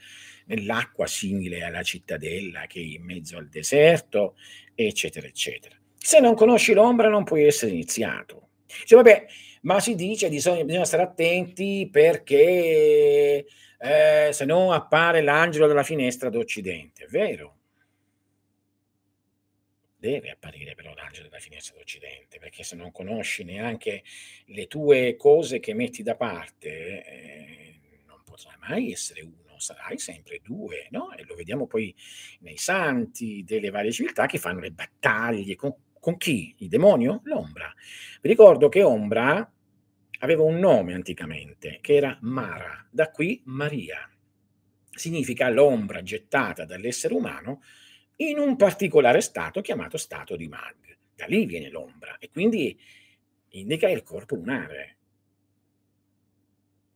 nell'acqua, simile alla cittadella che è in mezzo al deserto, eccetera, eccetera. Se non conosci l'ombra non puoi essere iniziato. Cioè, vabbè, ma si dice che bisogna, bisogna stare attenti perché eh, se no appare l'angelo della finestra d'Occidente, è vero? deve apparire però l'angelo della finestra d'Occidente, perché se non conosci neanche le tue cose che metti da parte, eh, non potrai mai essere uno, sarai sempre due, no? E lo vediamo poi nei santi delle varie civiltà che fanno le battaglie con, con chi? Il demonio? L'ombra. Vi ricordo che ombra aveva un nome anticamente, che era Mara, da qui Maria. Significa l'ombra gettata dall'essere umano in un particolare stato chiamato stato di Mag. Da lì viene l'ombra e quindi indica il corpo lunare,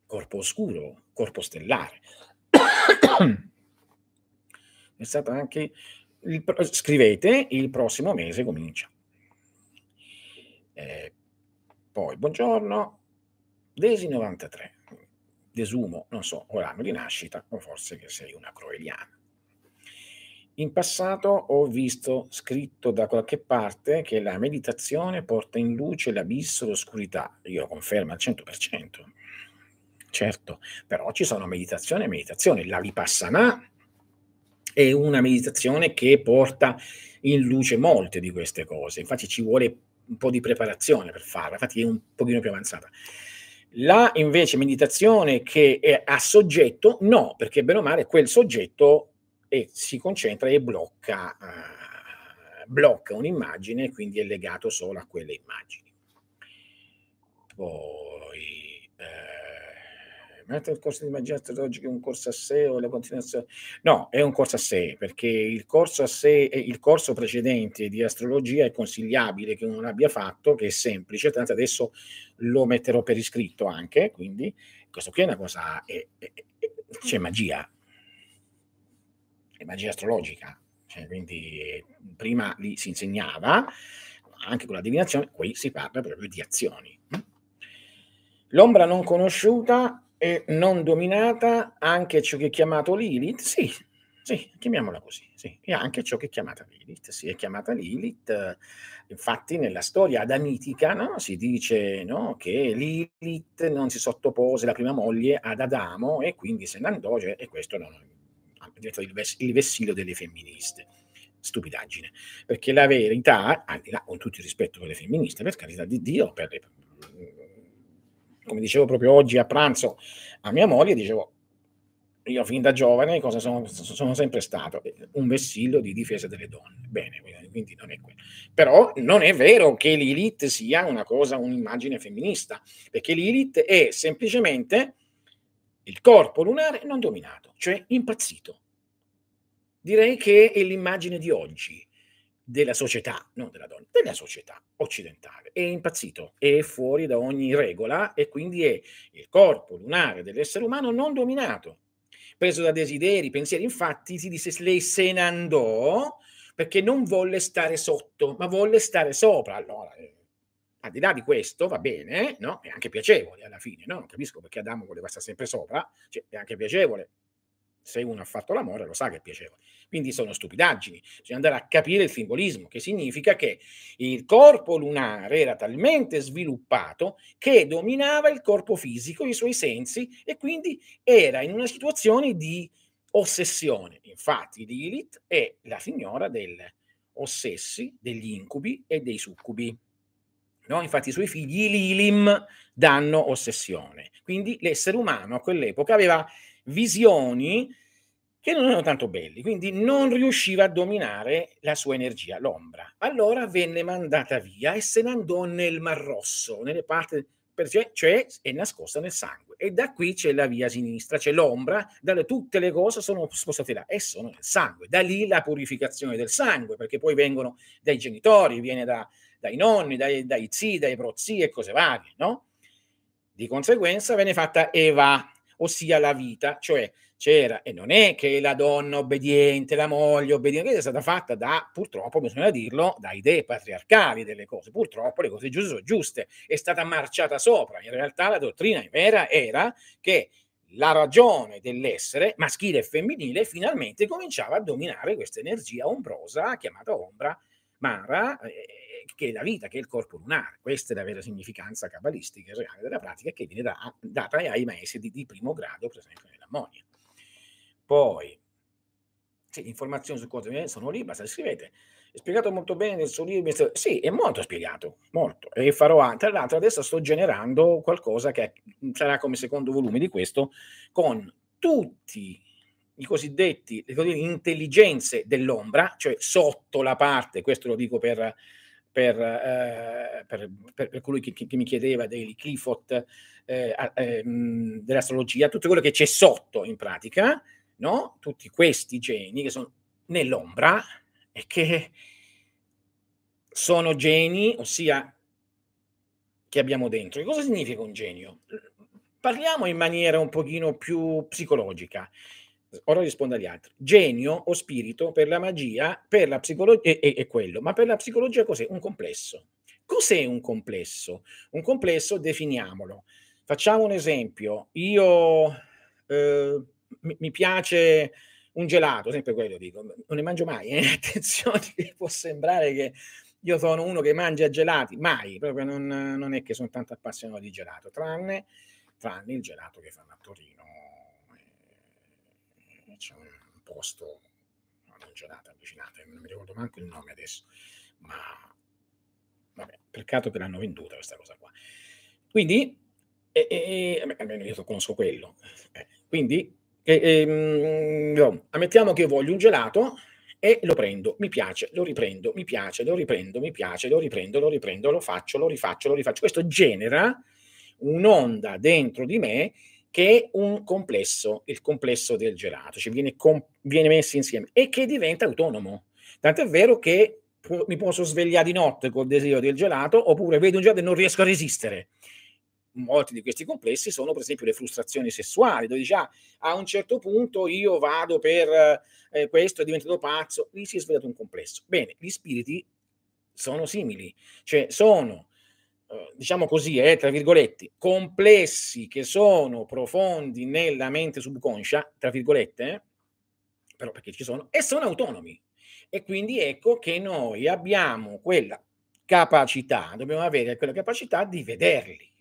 corpo oscuro, corpo stellare. È stato anche il, scrivete il prossimo mese comincia. Eh, poi, buongiorno, Desi 93. Desumo, non so, o l'anno di nascita o forse che sei una croeliana. In passato ho visto scritto da qualche parte che la meditazione porta in luce l'abisso e l'oscurità. Io confermo al 100%. Certo, però ci sono meditazione e meditazione. La vipassana è una meditazione che porta in luce molte di queste cose. Infatti ci vuole un po' di preparazione per farla, infatti è un pochino più avanzata. La invece meditazione che è a soggetto, no, perché bene o male quel soggetto e si concentra e blocca, uh, blocca un'immagine, quindi è legato solo a quelle immagini. Poi, mentre il corso di magia astrologica è un corso a sé o la continuazione? No, è un corso a sé, perché il corso a sé, il corso precedente di astrologia è consigliabile che uno l'abbia fatto, che è semplice, tanto adesso lo metterò per iscritto anche, quindi questo qui è una cosa, è, è, c'è magia, è magia astrologica, cioè, quindi prima lì si insegnava, anche con la divinazione, qui si parla proprio di azioni. L'ombra non conosciuta e non dominata, anche ciò che è chiamato Lilith, sì, sì, chiamiamola così, sì, e anche ciò che è chiamata Lilith, sì, è chiamata Lilith, infatti nella storia adamitica no, si dice no, che Lilith non si sottopose la prima moglie ad Adamo e quindi se ne andò, cioè, e questo non, diventato il, ves- il vessillo delle femministe. Stupidaggine, perché la verità, al di là con tutto il rispetto per le femministe, per carità di Dio, per le, come dicevo proprio oggi a pranzo a mia moglie, dicevo, io fin da giovane cosa sono, sono, sempre stato? Un vessillo di difesa delle donne. Bene, quindi non è quello. Però non è vero che Lilith sia una cosa, un'immagine femminista, perché Lilith è semplicemente il corpo lunare non dominato, cioè impazzito direi che è l'immagine di oggi della società, non della donna, della società occidentale. È impazzito, è fuori da ogni regola e quindi è il corpo lunare dell'essere umano non dominato, preso da desideri, pensieri. Infatti si disse lei se ne andò perché non volle stare sotto, ma volle stare sopra. Allora, eh, al di là di questo, va bene, no? È anche piacevole alla fine, no? Non capisco perché Adamo voleva stare sempre sopra, cioè, è anche piacevole se uno ha fatto l'amore lo sa che è piacevole. Quindi sono stupidaggini, bisogna andare a capire il simbolismo, che significa che il corpo lunare era talmente sviluppato che dominava il corpo fisico, i suoi sensi, e quindi era in una situazione di ossessione. Infatti Lilith è la signora degli ossessi, degli incubi e dei succubi. No? Infatti i suoi figli, Lilim, danno ossessione. Quindi l'essere umano a quell'epoca aveva visioni che non erano tanto belli, quindi non riusciva a dominare la sua energia, l'ombra. Allora venne mandata via e se ne andò nel Mar Rosso, nelle parti, cioè, cioè è nascosta nel sangue. E da qui c'è la via sinistra, c'è l'ombra, dalle tutte le cose sono spostate là e sono nel sangue. Da lì la purificazione del sangue, perché poi vengono dai genitori, viene da, dai nonni, dai, dai zii, dai prozii e cose varie, no? Di conseguenza venne fatta Eva, ossia la vita, cioè c'era, e non è che la donna obbediente, la moglie obbediente, è stata fatta da, purtroppo bisogna dirlo, da idee patriarcali delle cose, purtroppo le cose giuste sono giuste, è stata marciata sopra, in realtà la dottrina vera era che la ragione dell'essere maschile e femminile finalmente cominciava a dominare questa energia ombrosa chiamata ombra, Mara, eh, che è la vita, che è il corpo lunare. Questa è la vera significanza cabalistica e reale della pratica che viene da, data ai maestri di, di, primo grado, per esempio nell'ammonia. Poi, sì, informazioni su cosa sono lì, basta scrivete. È spiegato molto bene nel suo libro. Sì, è molto spiegato, molto. E farò anche. Tra l'altro, adesso sto generando qualcosa che sarà come secondo volume di questo, con tutti i cosiddetti le intelligenze dell'ombra, cioè sotto la parte, questo lo dico per, per, eh, per, per colui che, che, mi chiedeva dei Clifford eh, eh, dell'astrologia, tutto quello che c'è sotto in pratica, no? tutti questi geni che sono nell'ombra e che sono geni, ossia che abbiamo dentro. Che cosa significa un genio? Parliamo in maniera un pochino più psicologica. Ora rispondo agli altri. Genio o spirito per la magia, per la psicologia è, è quello, ma per la psicologia cos'è? Un complesso. Cos'è un complesso? Un complesso, definiamolo. Facciamo un esempio. Io eh, mi, mi piace un gelato, sempre quello dico, non ne mangio mai, eh? (laughs) attenzione, può sembrare che io sono uno che mangia gelati, mai, proprio non, non è che sono tanto appassionato di gelato, tranne, tranne il gelato che fanno a Torino, eh, c'è un posto, non gelato, avvicinato, non mi ricordo manco il nome adesso, ma vabbè, peccato che l'hanno venduta questa cosa qua. Quindi, eh, eh, almeno io conosco quello, eh, quindi e, e, no, ammettiamo che io voglio un gelato e lo prendo, mi piace, lo riprendo, mi piace, lo riprendo, mi piace, lo riprendo, lo riprendo, lo faccio, lo rifaccio, lo rifaccio. Questo genera un'onda dentro di me che è un complesso, il complesso del gelato, cioè viene, com- viene messo insieme e che diventa autonomo. Tanto è vero che mi posso svegliare di notte col desiderio del gelato oppure vedo un gelato e non riesco a resistere molti di questi complessi sono per esempio le frustrazioni sessuali, dove dice ah, a un certo punto io vado per eh, questo, è diventato pazzo, lì si è svegliato un complesso. Bene, gli spiriti sono simili, cioè sono, eh, diciamo così, eh, tra virgolette, complessi che sono profondi nella mente subconscia, tra virgolette, però perché ci sono, e sono autonomi. E quindi ecco che noi abbiamo quella capacità, dobbiamo avere quella capacità di vederli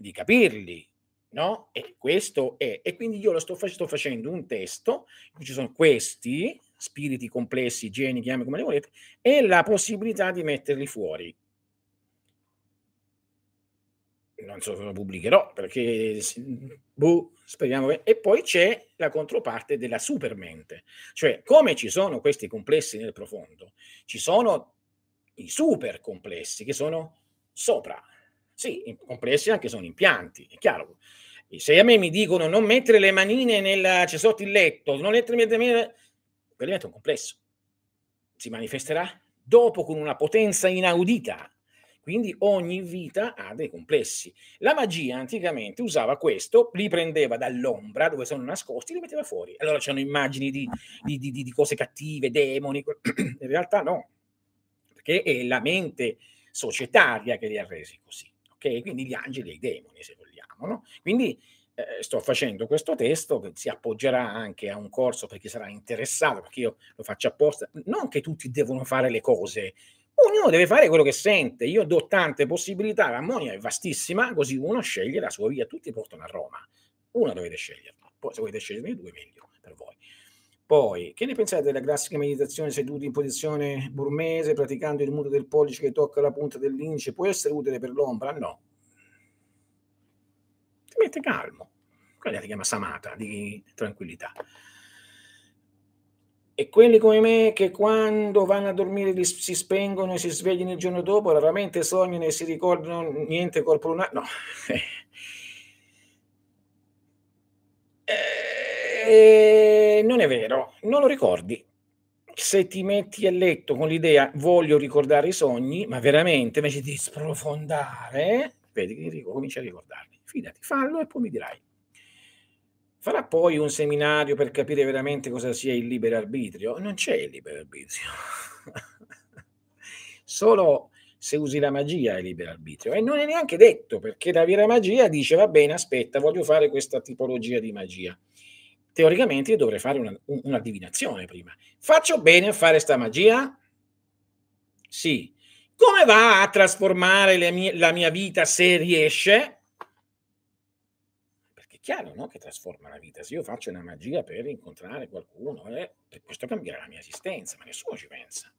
di capirli, no? E questo è, e quindi io lo sto, sto facendo un testo in cui ci sono questi spiriti complessi, geni, chiami come li volete, e la possibilità di metterli fuori. Non so se lo pubblicherò perché boh, speriamo. E poi c'è la controparte della supermente, cioè come ci sono questi complessi nel profondo, ci sono i super complessi che sono sopra, sì, complessi anche sono impianti, è chiaro. Se a me mi dicono non mettere le manine nel, cioè sotto il letto, non mettere le manine, quello diventa un complesso. Si manifesterà dopo con una potenza inaudita. Quindi ogni vita ha dei complessi. La magia anticamente usava questo, li prendeva dall'ombra dove sono nascosti, li metteva fuori. Allora c'erano immagini di, di, di, di cose cattive, demoni. (clears throat) In realtà no, perché è la mente societaria che li ha resi così ok? Quindi gli angeli e i demoni, se vogliamo, no? Quindi eh, sto facendo questo testo che si appoggerà anche a un corso per chi sarà interessato, perché io lo faccio apposta. Non che tutti devono fare le cose, ognuno deve fare quello che sente. Io do tante possibilità, l'armonia è vastissima, così uno sceglie la sua via, tutti portano a Roma. Uno dovete scegliere, poi se volete sceglierne due meglio per voi. Poi, che ne pensate della classica meditazione seduti in posizione burmese, praticando il muto del pollice che tocca la punta dell'indice? Può essere utile per l'ombra? No. Ti mette calmo. Quella si chiama samata, di tranquillità. E quelli come me che quando vanno a dormire si spengono e si svegliano il giorno dopo, raramente sognano e si ricordano niente corpo lunare. No. (laughs) Eh, non è vero, non lo ricordi. Se ti metti a letto con l'idea voglio ricordare i sogni, ma veramente invece di sprofondare, vedi che cominci a ricordarli. Fidati, fallo e poi mi dirai. Farà poi un seminario per capire veramente cosa sia il libero arbitrio? Non c'è il libero arbitrio. (laughs) Solo se usi la magia è libero arbitrio. E non è neanche detto, perché la vera magia dice va bene, aspetta, voglio fare questa tipologia di magia teoricamente io dovrei fare una, una divinazione prima. Faccio bene a fare sta magia? Sì. Come va a trasformare mie, la mia vita se riesce? Perché è chiaro no? che trasforma la vita. Se io faccio una magia per incontrare qualcuno, eh, questo cambierà la mia esistenza, ma nessuno ci pensa.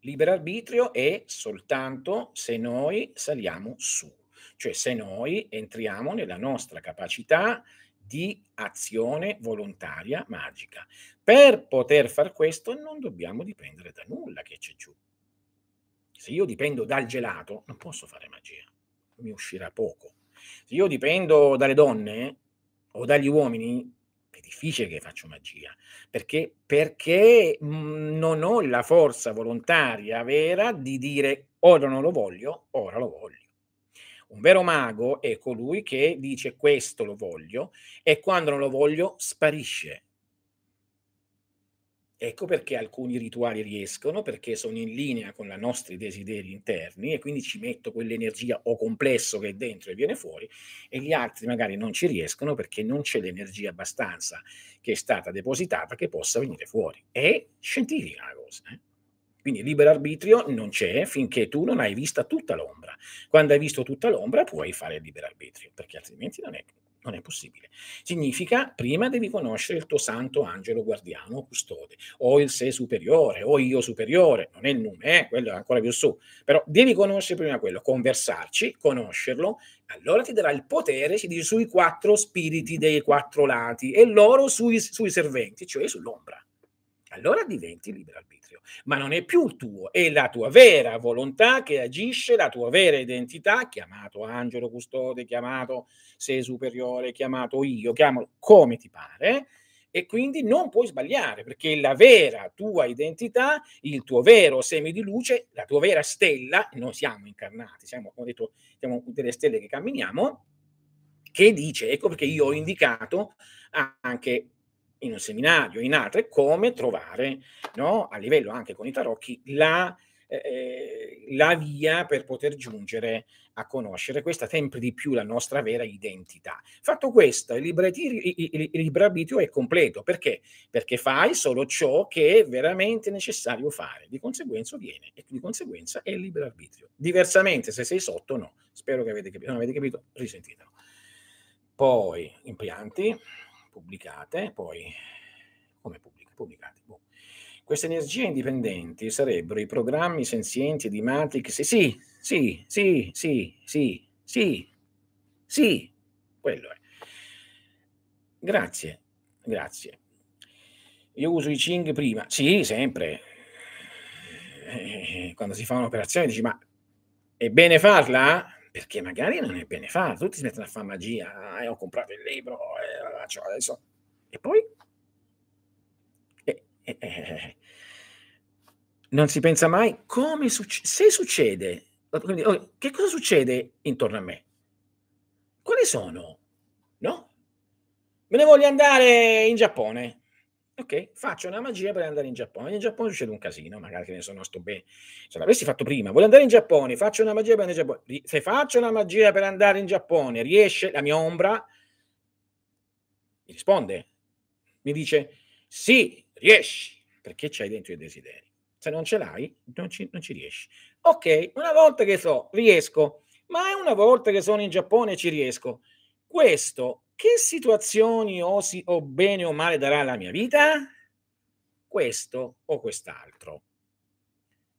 Libero arbitrio è soltanto se noi saliamo su, cioè se noi entriamo nella nostra capacità di azione volontaria magica. Per poter far questo non dobbiamo dipendere da nulla che c'è giù. Se io dipendo dal gelato, non posso fare magia, mi uscirà poco. Se io dipendo dalle donne o dagli uomini, è difficile che faccio magia, perché, perché mhmm, non ho la forza volontaria vera di dire ora non lo voglio, ora lo voglio. Un vero mago è colui che dice questo lo voglio e quando non lo voglio sparisce. Ecco perché alcuni rituali riescono, perché sono in linea con i nostri desideri interni e quindi ci metto quell'energia o complesso che è dentro e viene fuori e gli altri magari non ci riescono perché non c'è l'energia abbastanza che è stata depositata che possa venire fuori. È scientifica la cosa. Eh? Quindi libero arbitrio non c'è finché tu non hai vista tutta l'ombra. Quando hai visto tutta l'ombra puoi fare il libero arbitrio, perché altrimenti non è non è possibile. Significa prima devi conoscere il tuo santo angelo guardiano custode, o il sé superiore, o io superiore, non è il nome, eh, quello è ancora più su, però devi conoscere prima quello, conversarci, conoscerlo, allora ti darà il potere, si dice, sui quattro spiriti dei quattro lati e loro sui, sui serventi, cioè sull'ombra. Allora diventi libero arbitrio. Ma non è più il tuo, è la tua vera volontà che agisce, la tua vera identità, chiamato angelo custode, chiamato sei superiore, chiamato io, chiamalo come ti pare, e quindi non puoi sbagliare perché la vera tua identità, il tuo vero seme di luce, la tua vera stella, noi siamo incarnati, siamo, come detto, siamo delle stelle che camminiamo, che dice, ecco perché io ho indicato anche in un seminario, in altre, come trovare, no, a livello anche con i tarocchi, la, eh, la via per poter giungere a conoscere questa sempre di più la nostra vera identità. Fatto questo, il libero arbitrio è completo. Perché? Perché fai solo ciò che è veramente necessario fare. Di conseguenza viene e di conseguenza è il libero arbitrio. Diversamente, se sei sotto, no. Spero che avete capito. Non avete capito? Risentitelo. Poi, impianti pubblicate, poi come pubblicate? pubblicate boh. Queste energie indipendenti sarebbero i programmi senzienti di Matrix. Sì, sì, sì, sì, sì, sì, sì, quello è. Grazie, grazie. Io uso i Ching prima. Sì, sempre. Eh, quando si fa un'operazione dici, ma è bene farla? Perché magari non è bene farlo, tutti si mettono a fare magia, eh, ho comprato il libro, eh, cioè adesso... e poi eh, eh, non si pensa mai come succede, se succede, che cosa succede intorno a me? Quali sono? No? Me ne voglio andare in Giappone. Ok, faccio una magia per andare in Giappone. In Giappone succede un casino, magari che ne so, non sto bene. Se l'avessi fatto prima, voglio andare in Giappone, faccio una magia per andare in Giappone. Se faccio una magia per andare in Giappone, riesce la mia ombra? Mi risponde, mi dice sì, riesci, perché c'hai dentro i desideri. Se non ce l'hai, non ci, non ci riesci. Ok, una volta che so, riesco, ma è una volta che sono in Giappone ci riesco. Questo che situazioni o, si, o bene o male darà la mia vita? Questo o quest'altro.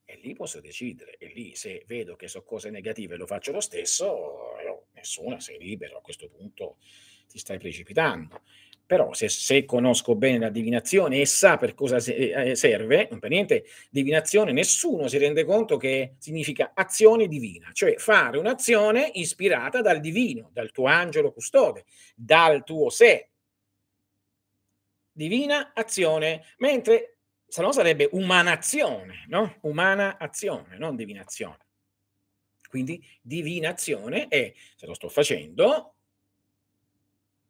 E lì posso decidere. E lì se vedo che so cose negative lo faccio lo stesso, nessuna, sei libero. A questo punto ti stai precipitando. Però se, se, conosco bene la divinazione e sa per cosa eh, eh, serve, non per niente, divinazione, nessuno si rende conto che significa azione divina, cioè fare un'azione ispirata dal divino, dal tuo angelo custode, dal tuo sé. Divina azione, mentre se no sarebbe umanazione, no? Umana azione, non divinazione. Quindi divinazione è, se lo sto facendo,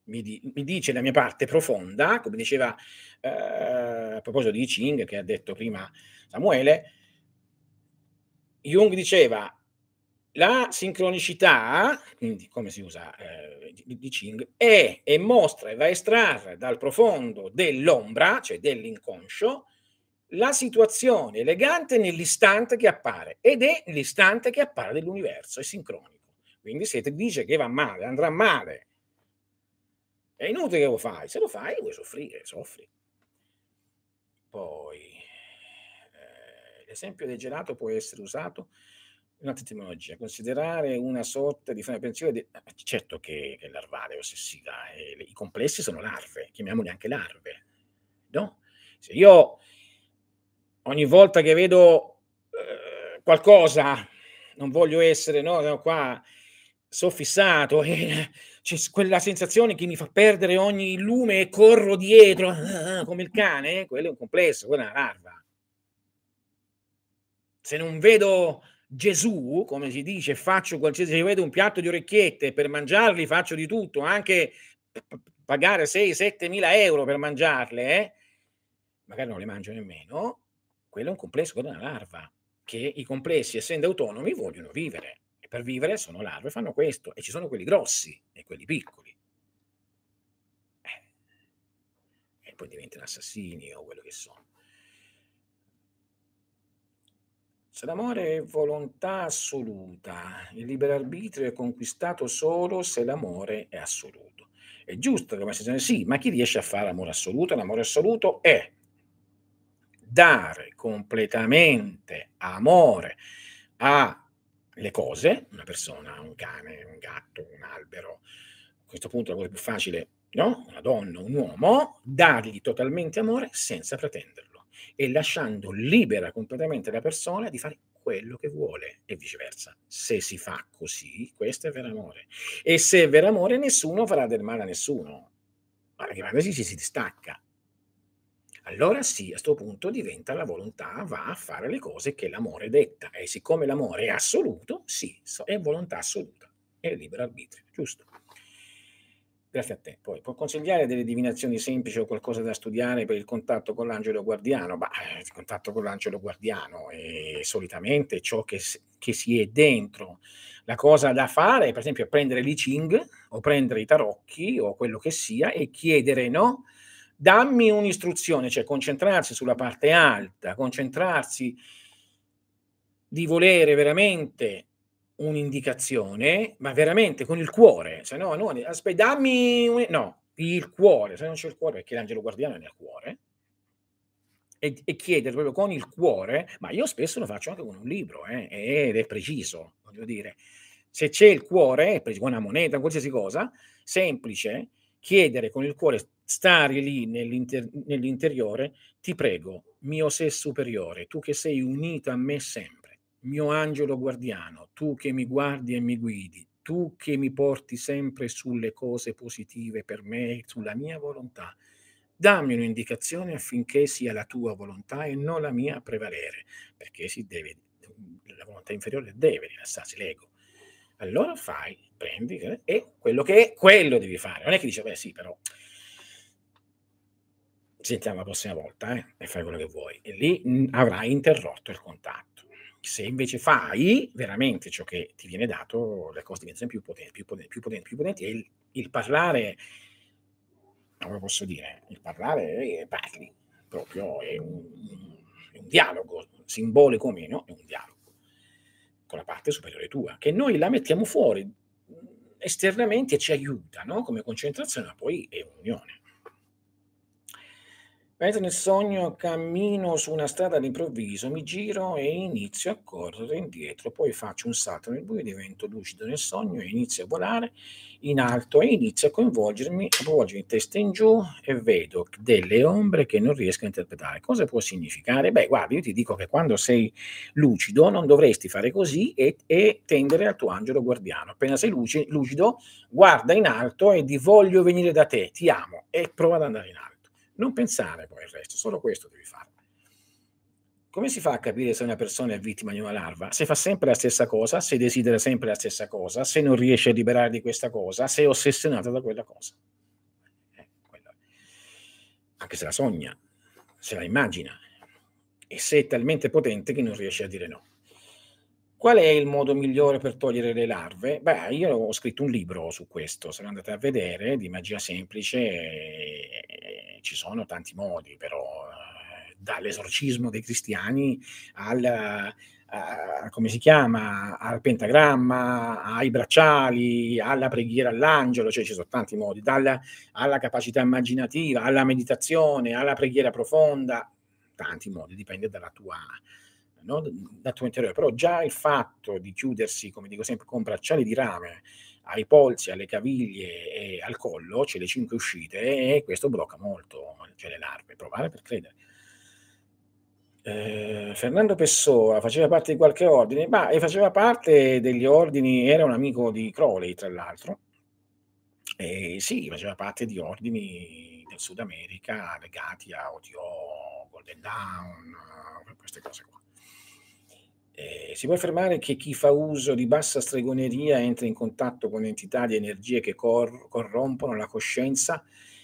mi, di, mi, dice la mia parte profonda, come diceva eh, a proposito di Ching, che ha detto prima Samuele, Jung diceva la sincronicità, quindi come si usa eh, di Ching, è e mostra e va a estrarre dal profondo dell'ombra, cioè dell'inconscio, la situazione elegante nell'istante che appare ed è l'istante che appare dell'universo, è sincronico. Quindi se ti dice che va male, andrà male è inutile che lo fai, se lo fai vuoi soffrire, soffri. Poi eh, L'esempio del gelato può essere usato in un'altra etimologia, considerare una sorta di pensiero di eh, certo che che larvale, ossessiva, ehm, i complessi sono larve, chiamiamoli anche larve, no, se io ogni volta che vedo, uhm, qualcosa, non voglio essere, no, no qua soffissato, (laughs) eh, c'è quella sensazione che mi fa perdere ogni lume e corro dietro, ah, come il cane, quello è un complesso, quella è una larva. Se non vedo Gesù, come si dice, faccio qualsiasi se vedo un piatto di orecchiette per mangiarli faccio di tutto, anche pagare 6, 7.000 € per mangiarle, eh, magari non le mangio nemmeno, quello è un complesso, quella è una larva, che i complessi essendo autonomi vogliono vivere per vivere sono larve, fanno questo e ci sono quelli grossi e quelli piccoli. Eh. E poi diventano assassini o quello che sono. Se l'amore è volontà assoluta, il libero arbitrio è conquistato solo se l'amore è assoluto. È giusto come si sì, ma chi riesce a fare amore assoluto? L'amore assoluto è dare completamente amore alle cose, una persona, un cane, un gatto, un albero, a questo punto la cosa più facile, no? Una donna, un uomo, dargli totalmente amore senza pretenderlo e lasciando libera completamente la persona di fare quello che vuole e viceversa. Se si fa così, questo è vero amore. E se è vero amore, nessuno farà del male a nessuno. Ma perché quando si, si distacca. Allora sì, a sto punto diventa la volontà, va a fare le cose che l'amore detta. E siccome l'amore è assoluto, sì, è volontà assoluta, è libero arbitrio, giusto? Grazie a te. Poi può consigliare delle divinazioni semplici o qualcosa da studiare per il contatto con l'angelo guardiano? Bah, il contatto con l'angelo guardiano è solitamente ciò che, che si è dentro. La cosa da fare è, per esempio, prendere l'I Ching o prendere i tarocchi o quello che sia e chiedere, no? Dammi un'istruzione, cioè concentrarsi sulla parte alta, concentrarsi di volere veramente un'indicazione, ma veramente con il cuore, se no, no aspetta, dammi un, no, il cuore, se non c'è il cuore, perché l'angelo guardiano è nel cuore, e, e chiedere proprio con il cuore, ma io spesso lo faccio anche con un libro, eh, ed è preciso, voglio dire, se c'è il cuore, con una moneta, qualsiasi cosa, semplice, chiedere con il cuore, stare lì nell'inter- nell'interiore, ti prego, mio sé superiore, tu che sei unito a me sempre, mio angelo guardiano, tu che mi guardi e mi guidi, tu che mi porti sempre sulle cose positive per me, sulla mia volontà, dammi un'indicazione affinché sia la tua volontà e non la mia a prevalere, perché deve, la volontà inferiore deve rilassarsi, l'ego allora fai, prendi eh, e quello che è, quello devi fare. Non è che dice, beh sì, però sentiamo la prossima volta eh, e fai quello che vuoi. E lì avrai interrotto il contatto. Se invece fai veramente ciò che ti viene dato, le cose diventano più potenti, più potenti, più potenti, più potenti e il, il parlare, come posso dire, il parlare, eh, parli, proprio è un, è un dialogo, simbolico o meno, è un dialogo con la parte superiore tua, che noi la mettiamo fuori esternamente e ci aiuta no? come concentrazione, ma poi è un'unione. Mentre nel sogno cammino su una strada all'improvviso, mi giro e inizio a correre indietro, poi faccio un salto nel buio, divento lucido nel sogno e inizio a volare in alto e inizio a coinvolgermi, a coinvolgermi in testa in giù e vedo delle ombre che non riesco a interpretare. Cosa può significare? Beh, guarda, io ti dico che quando sei lucido non dovresti fare così e, e tendere al tuo angelo guardiano. Appena sei lucido, guarda in alto e di voglio venire da te, ti amo e prova ad andare in alto. Non pensare poi al resto, solo questo devi fare. Come si fa a capire se una persona è vittima di una larva? Se fa sempre la stessa cosa, se desidera sempre la stessa cosa, se non riesce a liberare di questa cosa, se è ossessionato da quella cosa. Eh, Anche se la sogna, se la immagina, e se è talmente potente che non riesce a dire no. Qual è il modo migliore per togliere le larve? Beh, io ho scritto un libro su questo, se lo andate a vedere, di magia semplice, ci sono tanti modi, però eh, dall'esorcismo dei cristiani al, a, come si chiama, al pentagramma, ai bracciali, alla preghiera all'angelo, cioè ci sono tanti modi, dalla, alla capacità immaginativa, alla meditazione, alla preghiera profonda, tanti modi, dipende dalla tua no? dal tuo interiore, però già il fatto di chiudersi, come dico sempre, con bracciali di rame ai polsi, alle caviglie e al collo, c'è le cinque uscite e questo blocca molto cioè le larve, provare per credere. Eh, Fernando Pessoa faceva parte di qualche ordine, ma faceva parte degli ordini, era un amico di Crowley tra l'altro, e sì, faceva parte di ordini del Sud America legati a OTO, Golden Dawn, queste cose qua. Eh, si può affermare che chi fa uso di bassa stregoneria entra in contatto con entità di energie che cor- corrompono la coscienza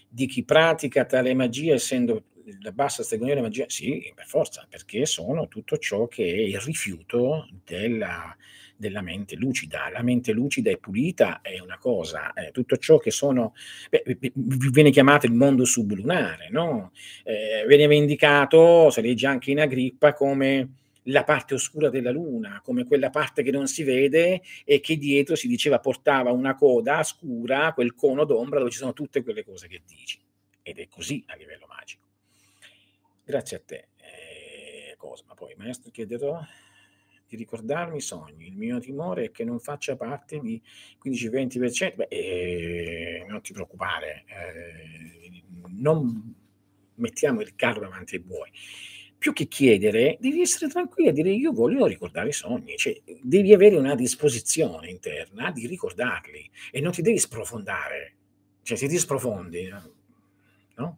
di chi pratica tale magia, essendo la bassa stregoneria magia? Sì, per forza, perché sono tutto ciò che è il rifiuto della, della mente lucida. La mente lucida e pulita è una cosa, eh, tutto ciò che sono, beh, viene chiamato il mondo sublunare, no? Eh, veniva indicato, si legge anche in Agrippa, come la parte oscura della luna, come quella parte che non si vede e che dietro si diceva portava una coda scura, quel cono d'ombra dove ci sono tutte quelle cose che dici. Ed è così a livello magico. Grazie a te, eh, Cosma. Poi, maestro, chiederò di ricordarmi i sogni. Il mio timore è che non faccia parte di 15-20%. Beh, eh, non ti preoccupare, eh, non mettiamo il carro davanti ai buoi più che chiedere, devi essere tranquilla, dire io voglio ricordare i sogni, cioè devi avere una disposizione interna di ricordarli e non ti devi sprofondare, cioè se ti sprofondi, no?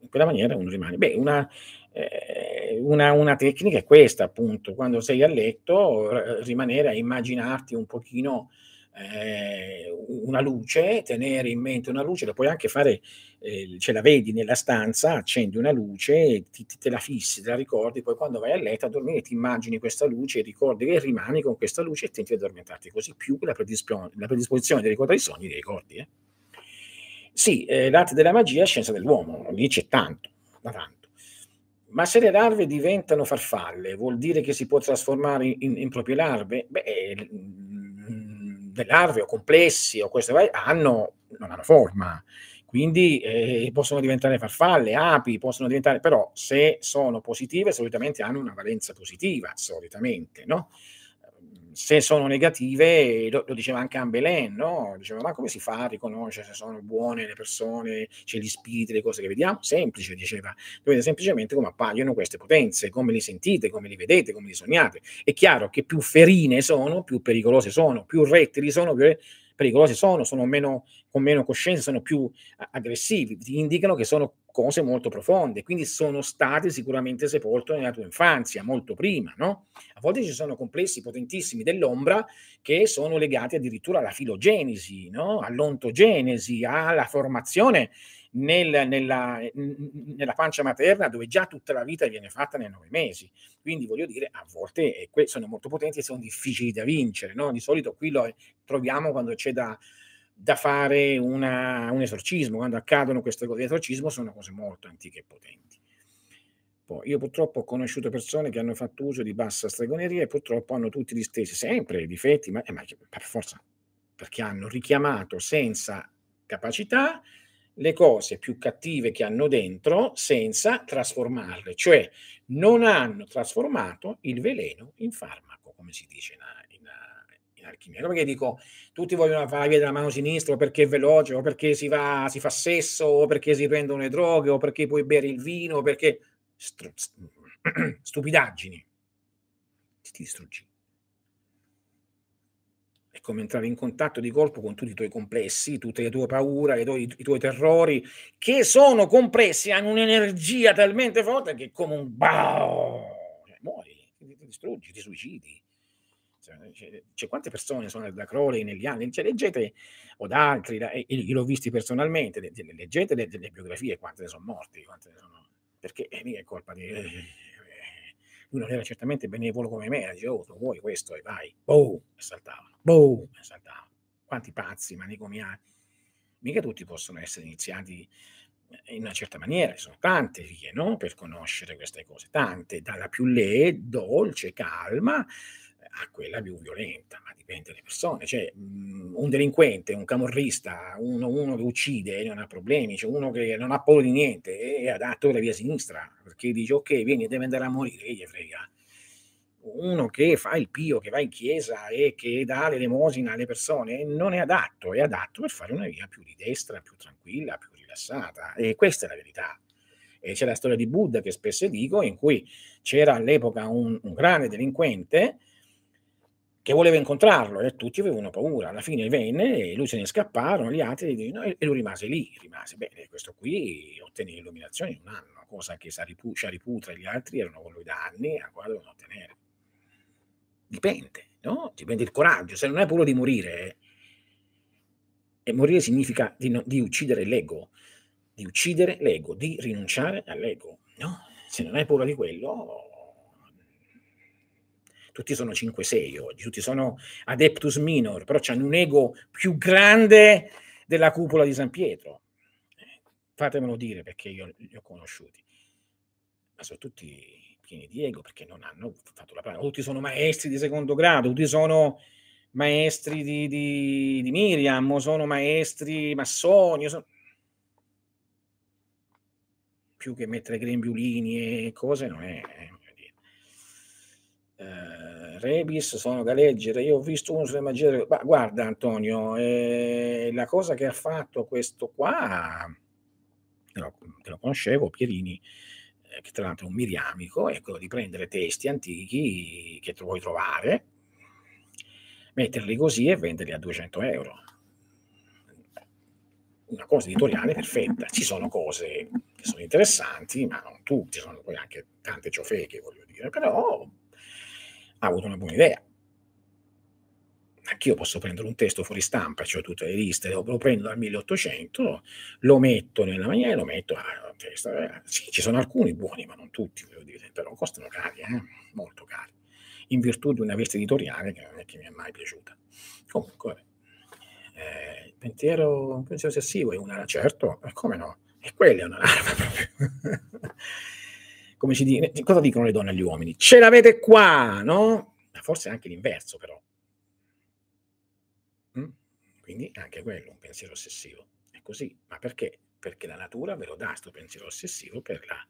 In quella maniera uno rimane. Beh, una, eh, una, una tecnica è questa, appunto, quando sei a letto, rimanere a immaginarti un pochino eh, una luce, tenere in mente una luce, la puoi anche fare, eh, ce la vedi nella stanza, accendi una luce, ti, ti, te la fissi, te la ricordi, poi quando vai a letto a dormire ti immagini questa luce, ricordi che rimani con questa luce e tenti di addormentarti, così più la, predispo- la predisposizione di ricordare i sogni li ricordi. Eh? Sì, eh, l'arte della magia è scienza dell'uomo, lì c'è tanto, da tanto. Ma se le larve diventano farfalle, vuol dire che si può trasformare in, in proprie larve? Beh, le larve o complessi o queste hanno, non hanno forma, quindi eh, possono diventare farfalle, api, possono diventare, però se sono positive solitamente hanno una valenza positiva, solitamente, no? se sono negative, lo, lo diceva anche Ambelen, no? Diceva, ma come si fa a riconoscere se sono buone le persone, c'è gli spiriti, le cose che vediamo? Semplice, diceva, dovete semplicemente come appaiono queste potenze, come li sentite, come li vedete, come li sognate. È chiaro che più ferine sono, più pericolose sono, più rettili sono, più pericolosi sono, sono meno, con meno coscienza, sono più aggressivi, ti indicano che sono cose molto profonde, quindi sono stati sicuramente sepolti nella tua infanzia, molto prima, no? A volte ci sono complessi potentissimi dell'ombra che sono legati addirittura alla filogenesi, no? All'ontogenesi, alla formazione nel, nella, nella, pancia materna dove già tutta la vita viene fatta nei nove mesi. Quindi voglio dire, a volte sono molto potenti e sono difficili da vincere. No? Di solito qui lo troviamo quando c'è da, da fare una, un esorcismo, quando accadono queste cose di esorcismo sono cose molto antiche e potenti. Poi, io purtroppo ho conosciuto persone che hanno fatto uso di bassa stregoneria e purtroppo hanno tutti gli stessi, sempre difetti, ma, eh, ma per forza, perché hanno richiamato senza capacità le cose più cattive che hanno dentro senza trasformarle, cioè non hanno trasformato il veleno in farmaco, come si dice in, in, in alchimia. Come che dico, tutti vogliono fare la via della mano sinistra o perché è veloce, o perché si, va, si fa sesso, o perché si prendono le droghe, o perché puoi bere il vino, o perché... (clears throat) stupidaggini. Ti distruggi come entrare in contatto di colpo con tutti i tuoi complessi, tutte le tue paure, i tuoi, i tuoi terrori, che sono compressi, hanno un'energia talmente forte che come un bao, cioè, muori, ti, distruggi, ti suicidi. Cioè, c'è, c'è, quante persone sono da Crowley negli anni, cioè, leggete, o da altri, da, io l'ho visti personalmente, leggete le, le, biografie, quante ne sono morti, quante ne sono, perché eh, è colpa di... Eh, lui non era certamente benevolo come me, diceva, oh, tu vuoi questo e vai, boom, e saltavano, boom, e saltavano. Quanti pazzi, manicomiali. Mica tutti possono essere iniziati in una certa maniera, ci sono tante vie no? per conoscere queste cose, tante, dalla più le, dolce, calma, a quella più violenta, ma dipende dalle persone. Cioè, un delinquente, un camorrista, uno, uno, che uccide non ha problemi, cioè uno che non ha paura di niente è adatto alla via sinistra, perché dice ok, vieni, deve andare a morire, che gli frega. uno che fa il pio, che va in chiesa e che dà l'elemosina alle persone, non è adatto, è adatto per fare una via più di destra, più tranquilla, più rilassata. E questa è la verità. E c'è la storia di Buddha che spesso dico, in cui c'era all'epoca un, un grande delinquente che voleva incontrarlo e tutti avevano paura. Alla fine venne e lui se ne scapparono, gli altri no, e lui rimase lì, rimase bene. Questo qui ottenne l'illuminazione in un anno, cosa che Shariputra e gli altri erano con lui da anni e ancora devono ottenere. Dipende, no? Dipende il coraggio. Se non hai paura di morire, e morire significa di, no, di uccidere l'ego, di uccidere l'ego, di rinunciare all'ego, no? Se non hai paura di quello, tutti sono 5-6 oggi, tutti sono adeptus minor, però hanno un ego più grande della cupola di San Pietro. Fatemelo dire perché io li ho conosciuti, ma sono tutti pieni di ego perché non hanno fatto la pratica. Tutti sono maestri di secondo grado, tutti sono maestri di, di, di Miriam, sono maestri massoni. Sono... Più che mettere grembiulini e cose non è eh, Rebis sono da leggere, io ho visto uno sulle magie, ma guarda Antonio, eh, la cosa che ha fatto questo qua, che lo conoscevo, Pierini, eh, che tra l'altro è un miriamico, è quello di prendere testi antichi che tu vuoi trovare, metterli così e venderli a 200 euro. Una cosa editoriale perfetta. Ci sono cose che sono interessanti, ma non tutti, sono poi anche tante ciofeche, voglio dire, però ha avuto una buona idea. Anch'io posso prendere un testo fuori stampa, cioè tutte le liste, lo, prendo dal 1800, lo metto nella maniera, lo metto a testa. Eh, sì, ci sono alcuni buoni, ma non tutti, dire, però costano cari, eh? molto cari, in virtù di una veste editoriale che non è che mi è mai piaciuta. Comunque, eh, il pensiero, pensiero ossessivo è una, certo, come no? E quella è un'arma (laughs) proprio come si dice, cosa dicono le donne agli uomini? Ce l'avete qua, no? Forse anche l'inverso, però. Mm? Quindi anche quello, un pensiero ossessivo. È così. Ma perché? Perché la natura ve lo dà questo pensiero ossessivo per la,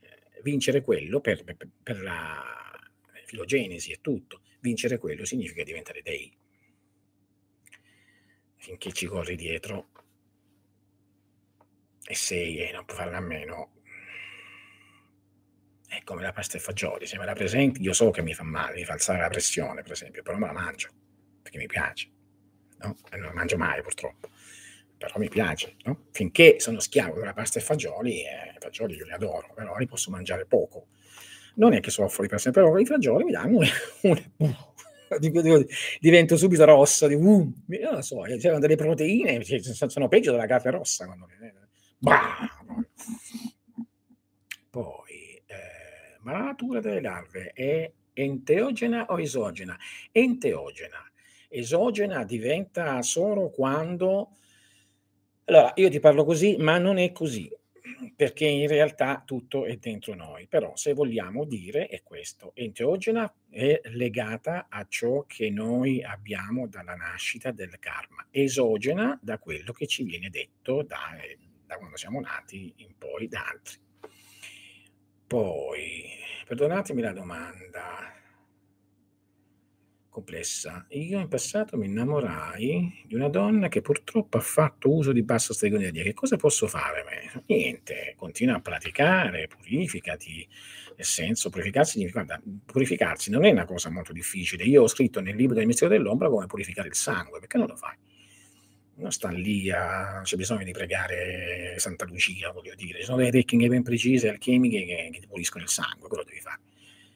eh, vincere quello, per, per, per la filogenesi e tutto. Vincere quello significa diventare dei. Finché ci corri dietro e sei e non puoi farne a meno, come la pasta e fagioli, se me la presenti io so che mi fa male, mi fa alzare la pressione per esempio, però me la mangio, perché mi piace, no? E non la mangio mai purtroppo, però mi piace, no? Finché sono schiavo della pasta e fagioli, eh, i fagioli io li adoro, però li posso mangiare poco. Non è che soffro di pasta, però i fagioli mi danno (laughs) un... (laughs) un divento subito rosso, di, uh, non lo so, eh, c'erano delle proteine, sono peggio della carne rossa. Quando... Bah! Ma la natura delle larve è enteogena o esogena? Enteogena. Esogena diventa solo quando... Allora, io ti parlo così, ma non è così, perché in realtà tutto è dentro noi. Però se vogliamo dire è questo, enteogena è legata a ciò che noi abbiamo dalla nascita del karma, esogena da quello che ci viene detto da, da quando siamo nati in poi da altri. Poi, perdonatemi la domanda complessa. Io in passato mi innamorai di una donna che purtroppo ha fatto uso di bassa stregoneria. Che cosa posso fare? Niente, continua a praticare, purificati. Nel senso, purificarsi guarda, purificarsi non è una cosa molto difficile. Io ho scritto nel libro del mistero dell'ombra come purificare il sangue, perché non lo fai? Non sta lì a, c'è bisogno di pregare Santa Lucia, voglio dire, ci sono delle tecniche ben precise, alchemiche che, che ti puliscono il sangue, quello devi fare.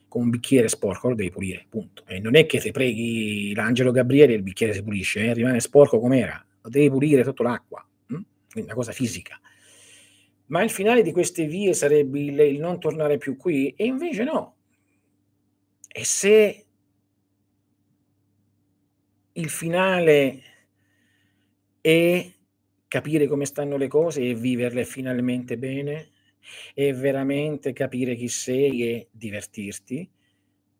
Con un bicchiere sporco lo devi pulire, punto. E non è che se preghi l'angelo Gabriele il bicchiere si pulisce, eh, rimane sporco com'era, lo devi pulire sotto l'acqua, hm? quindi una cosa fisica. Ma il finale di queste vie sarebbe il, il non tornare più qui, e invece no. E se il finale e capire come stanno le cose e viverle finalmente bene e veramente capire chi sei e divertirti,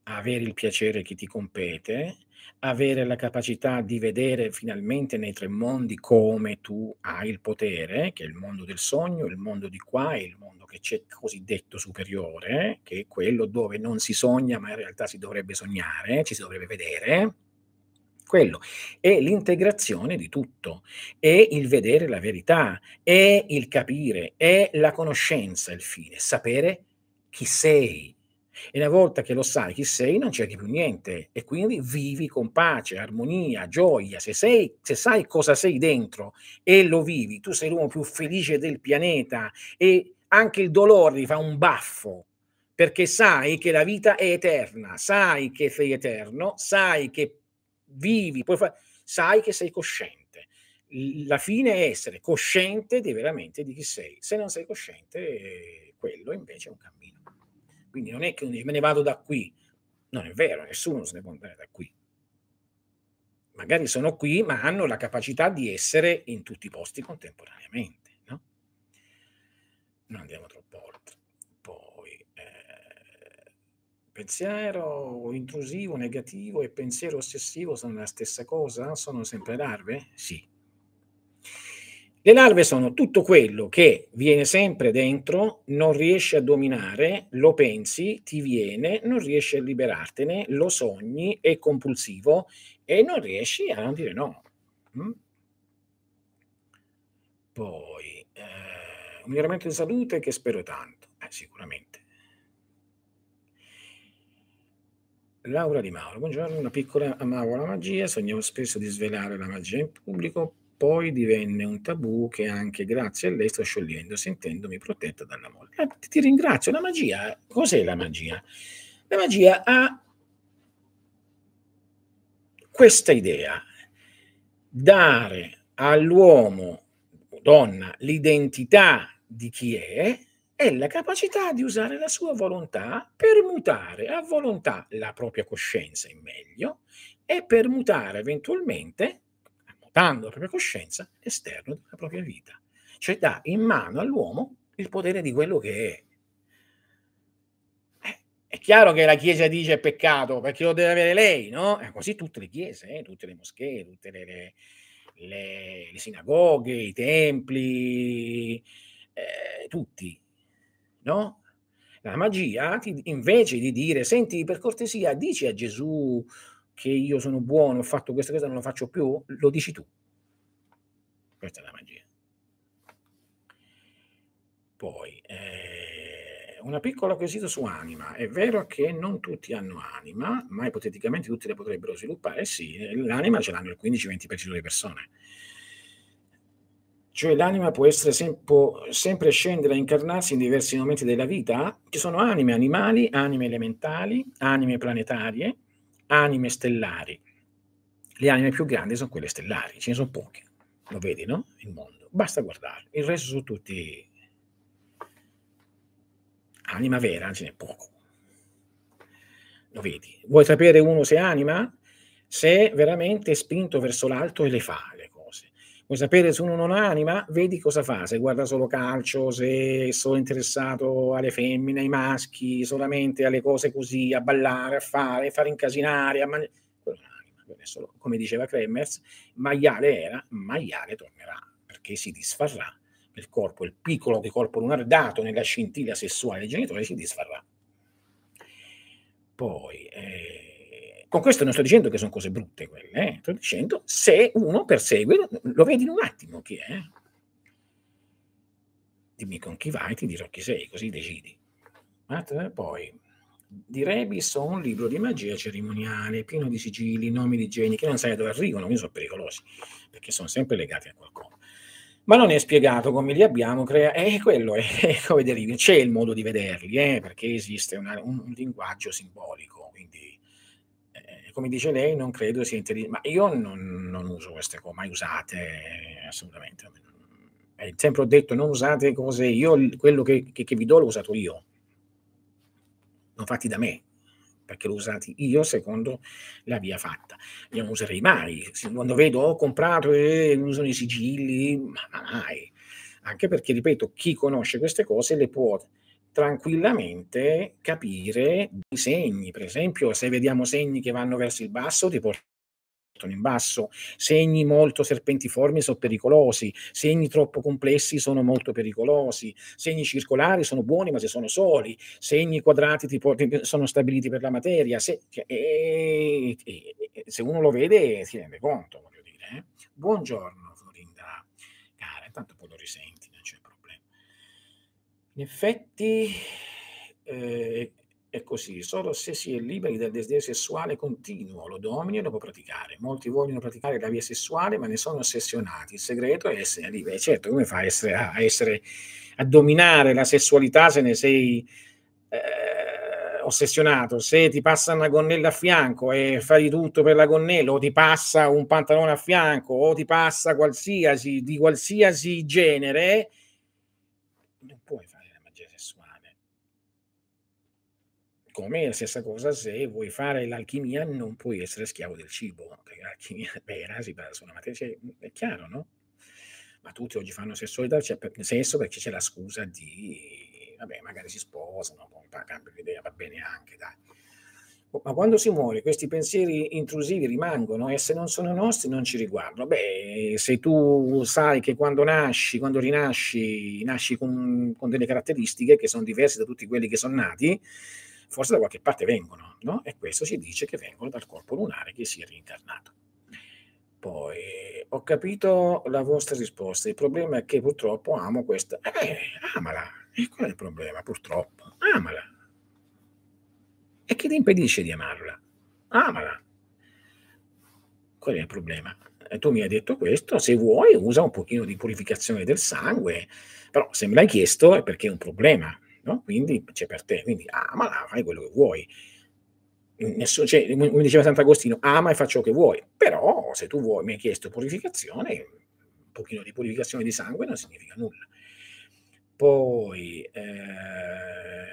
avere il piacere che ti compete, avere la capacità di vedere finalmente nei tre mondi come tu hai il potere, che è il mondo del sogno, il mondo di qua e il mondo che c'è cosiddetto superiore, che è quello dove non si sogna, ma in realtà si dovrebbe sognare, ci si dovrebbe vedere. Quello. È l'integrazione di tutto, è il vedere la verità, è il capire, è la conoscenza il fine, sapere chi sei, e una volta che lo sai chi sei, non cerchi più niente. E quindi vivi con pace, armonia, gioia. Se, sei, se sai cosa sei dentro e lo vivi, tu sei l'uomo più felice del pianeta. E anche il dolore ti fa un baffo perché sai che la vita è eterna, sai che sei eterno, sai che vivi, fare, sai che sei cosciente. La fine è essere cosciente di veramente di chi sei. Se non sei cosciente, quello invece è un cammino. Quindi non è che me ne vado da qui. Non è vero, nessuno se ne può andare da qui. Magari sono qui, ma hanno la capacità di essere in tutti i posti contemporaneamente. No? Non andiamo troppo oltre. Poi, eh, pensiero intrusivo, negativo e pensiero ossessivo sono la stessa cosa? Sono sempre larve? Sì, le larve sono tutto quello che viene sempre dentro, non riesci a dominare, lo pensi, ti viene, non riesci a liberartene, lo sogni, è compulsivo e non riesci a dire no. Mm? Poi, eh, un miglioramento di salute che spero tanto, eh, sicuramente. Laura Di Mauro, buongiorno, una piccola amavo la magia, sognavo spesso di svelare la magia in pubblico, poi divenne un tabù che anche grazie a lei sto sciogliendo, sentendomi protetta dall'amore. Eh, ti ringrazio. La magia, cos'è la magia? La magia ha questa idea, dare all'uomo, donna, l'identità di chi è e la capacità di usare la sua volontà per mutare a volontà la propria coscienza in meglio e per mutare eventualmente portando la propria coscienza all'esterno della propria vita. Cioè dà in mano all'uomo il potere di quello che è. Eh, è chiaro che la Chiesa dice è peccato perché lo deve avere lei, no? È così tutte le chiese, eh, tutte le moschee, tutte le, le, le, le sinagoghe, i templi, eh, tutti, no? La magia, ti, invece di dire, senti, per cortesia, dici a Gesù che io sono buono, ho fatto questa cosa, non lo faccio più, lo dici tu. Questa è la magia. Poi, eh, una piccola quesito su anima. È vero che non tutti hanno anima, ma ipoteticamente tutti le potrebbero sviluppare? Sì, l'anima ce l'hanno il 15-20% delle persone. Cioè l'anima può sem- può sempre scendere a incarnarsi in diversi momenti della vita? Ci sono anime animali, anime elementali, anime planetarie, anime stellari. Le anime più grandi sono quelle stellari, ce ne sono poche, lo vedi, no? Il mondo. Basta guardare, il resto sono tutti anima vera, ce n'è poco. Lo vedi? Vuoi sapere uno se anima? Se veramente è spinto verso l'alto e le fa. Vuoi sapere se uno non ha anima? Vedi cosa fa, se guarda solo calcio, se è solo interessato alle femmine, ai maschi, solamente alle cose così, a ballare, a fare, a fare incasinare, a mangiare. Come diceva Kremers, maiale era, maiale tornerà, perché si disfarrà il corpo, il piccolo di corpo lunare dato nella scintilla sessuale dei genitori si disfarrà. Poi, eh, con questo non sto dicendo che sono cose brutte quelle, eh? sto dicendo se uno persegue, lo vedi in un attimo chi è. Dimmi con chi vai, ti dirò chi sei, così decidi. Poi, di Rebis ho un libro di magia cerimoniale pieno di sigilli, nomi di geni che non sai dove arrivano, quindi sono pericolosi, perché sono sempre legati a qualcosa. Ma non è spiegato come li abbiamo creati, e quello è (laughs) come derivi, c'è il modo di vederli, eh, perché esiste una, un, un linguaggio simbolico, quindi come dice lei, non credo sia intelligente, ma io non, non, uso queste cose, mai usate assolutamente. Eh, sempre ho detto non usate cose, io quello che, che, che vi do l'ho usato io, non fatti da me, perché l'ho usato io secondo la via fatta. Io non userei mai, quando vedo ho comprato e usano i sigilli, ma mai. Anche perché, ripeto, chi conosce queste cose le può tranquillamente capire i segni. Per esempio, se vediamo segni che vanno verso il basso, ti portano in basso, segni molto serpentiformi sono pericolosi, segni troppo complessi sono molto pericolosi, segni circolari sono buoni ma se sono soli, segni quadrati tipo, sono stabiliti per la materia, se, e, e, e, se uno lo vede si rende conto, voglio dire. Eh? Buongiorno Florinda, cara, intanto poi lo problema. In effetti... Eh, è così, solo se si è liberi dal desiderio sessuale continuo, lo domini e lo può praticare. Molti vogliono praticare la via sessuale, ma ne sono ossessionati. Il segreto è essere liberi. Certo, come fai a essere, a, essere, a dominare la sessualità se ne sei eh, ossessionato? Se ti passa una gonnella a fianco e fai di tutto per la gonnella, o ti passa un pantalone a fianco, o ti passa qualsiasi, di qualsiasi genere, non puoi fare come la stessa cosa se vuoi fare l'alchimia non puoi essere schiavo del cibo, perché l'alchimia (laughs) vera si basa su una materia, cioè, è chiaro, no? Ma tutti oggi fanno sessualità, cioè, per, sesso perché c'è la scusa di, vabbè, magari si sposano, poi cambia l'idea, va bene anche, dai. Ma quando si muore, questi pensieri intrusivi rimangono e se non sono nostri non ci riguardano. Beh, se tu sai che quando nasci, quando rinasci, nasci con, con delle caratteristiche che sono diverse da tutti quelli che sono nati, forse da qualche parte vengono, no? E questo si dice che vengono dal corpo lunare che si è reincarnato. Poi ho capito la vostra risposta. Il problema è che purtroppo amo questa. Eh, amala. E qual è il problema? Purtroppo, amala. E che ti impedisce di amarla? Amala. Qual è il problema? E tu mi hai detto questo, se vuoi usa un pochino di purificazione del sangue, però se me l'hai chiesto è perché è un problema no? Quindi c'è per te, quindi ama, fai quello che vuoi. Nessuno, cioè, come diceva Sant'Agostino, ama e fa ciò che vuoi, però se tu vuoi, mi hai chiesto purificazione, un pochino di purificazione di sangue non significa nulla. Poi, eh,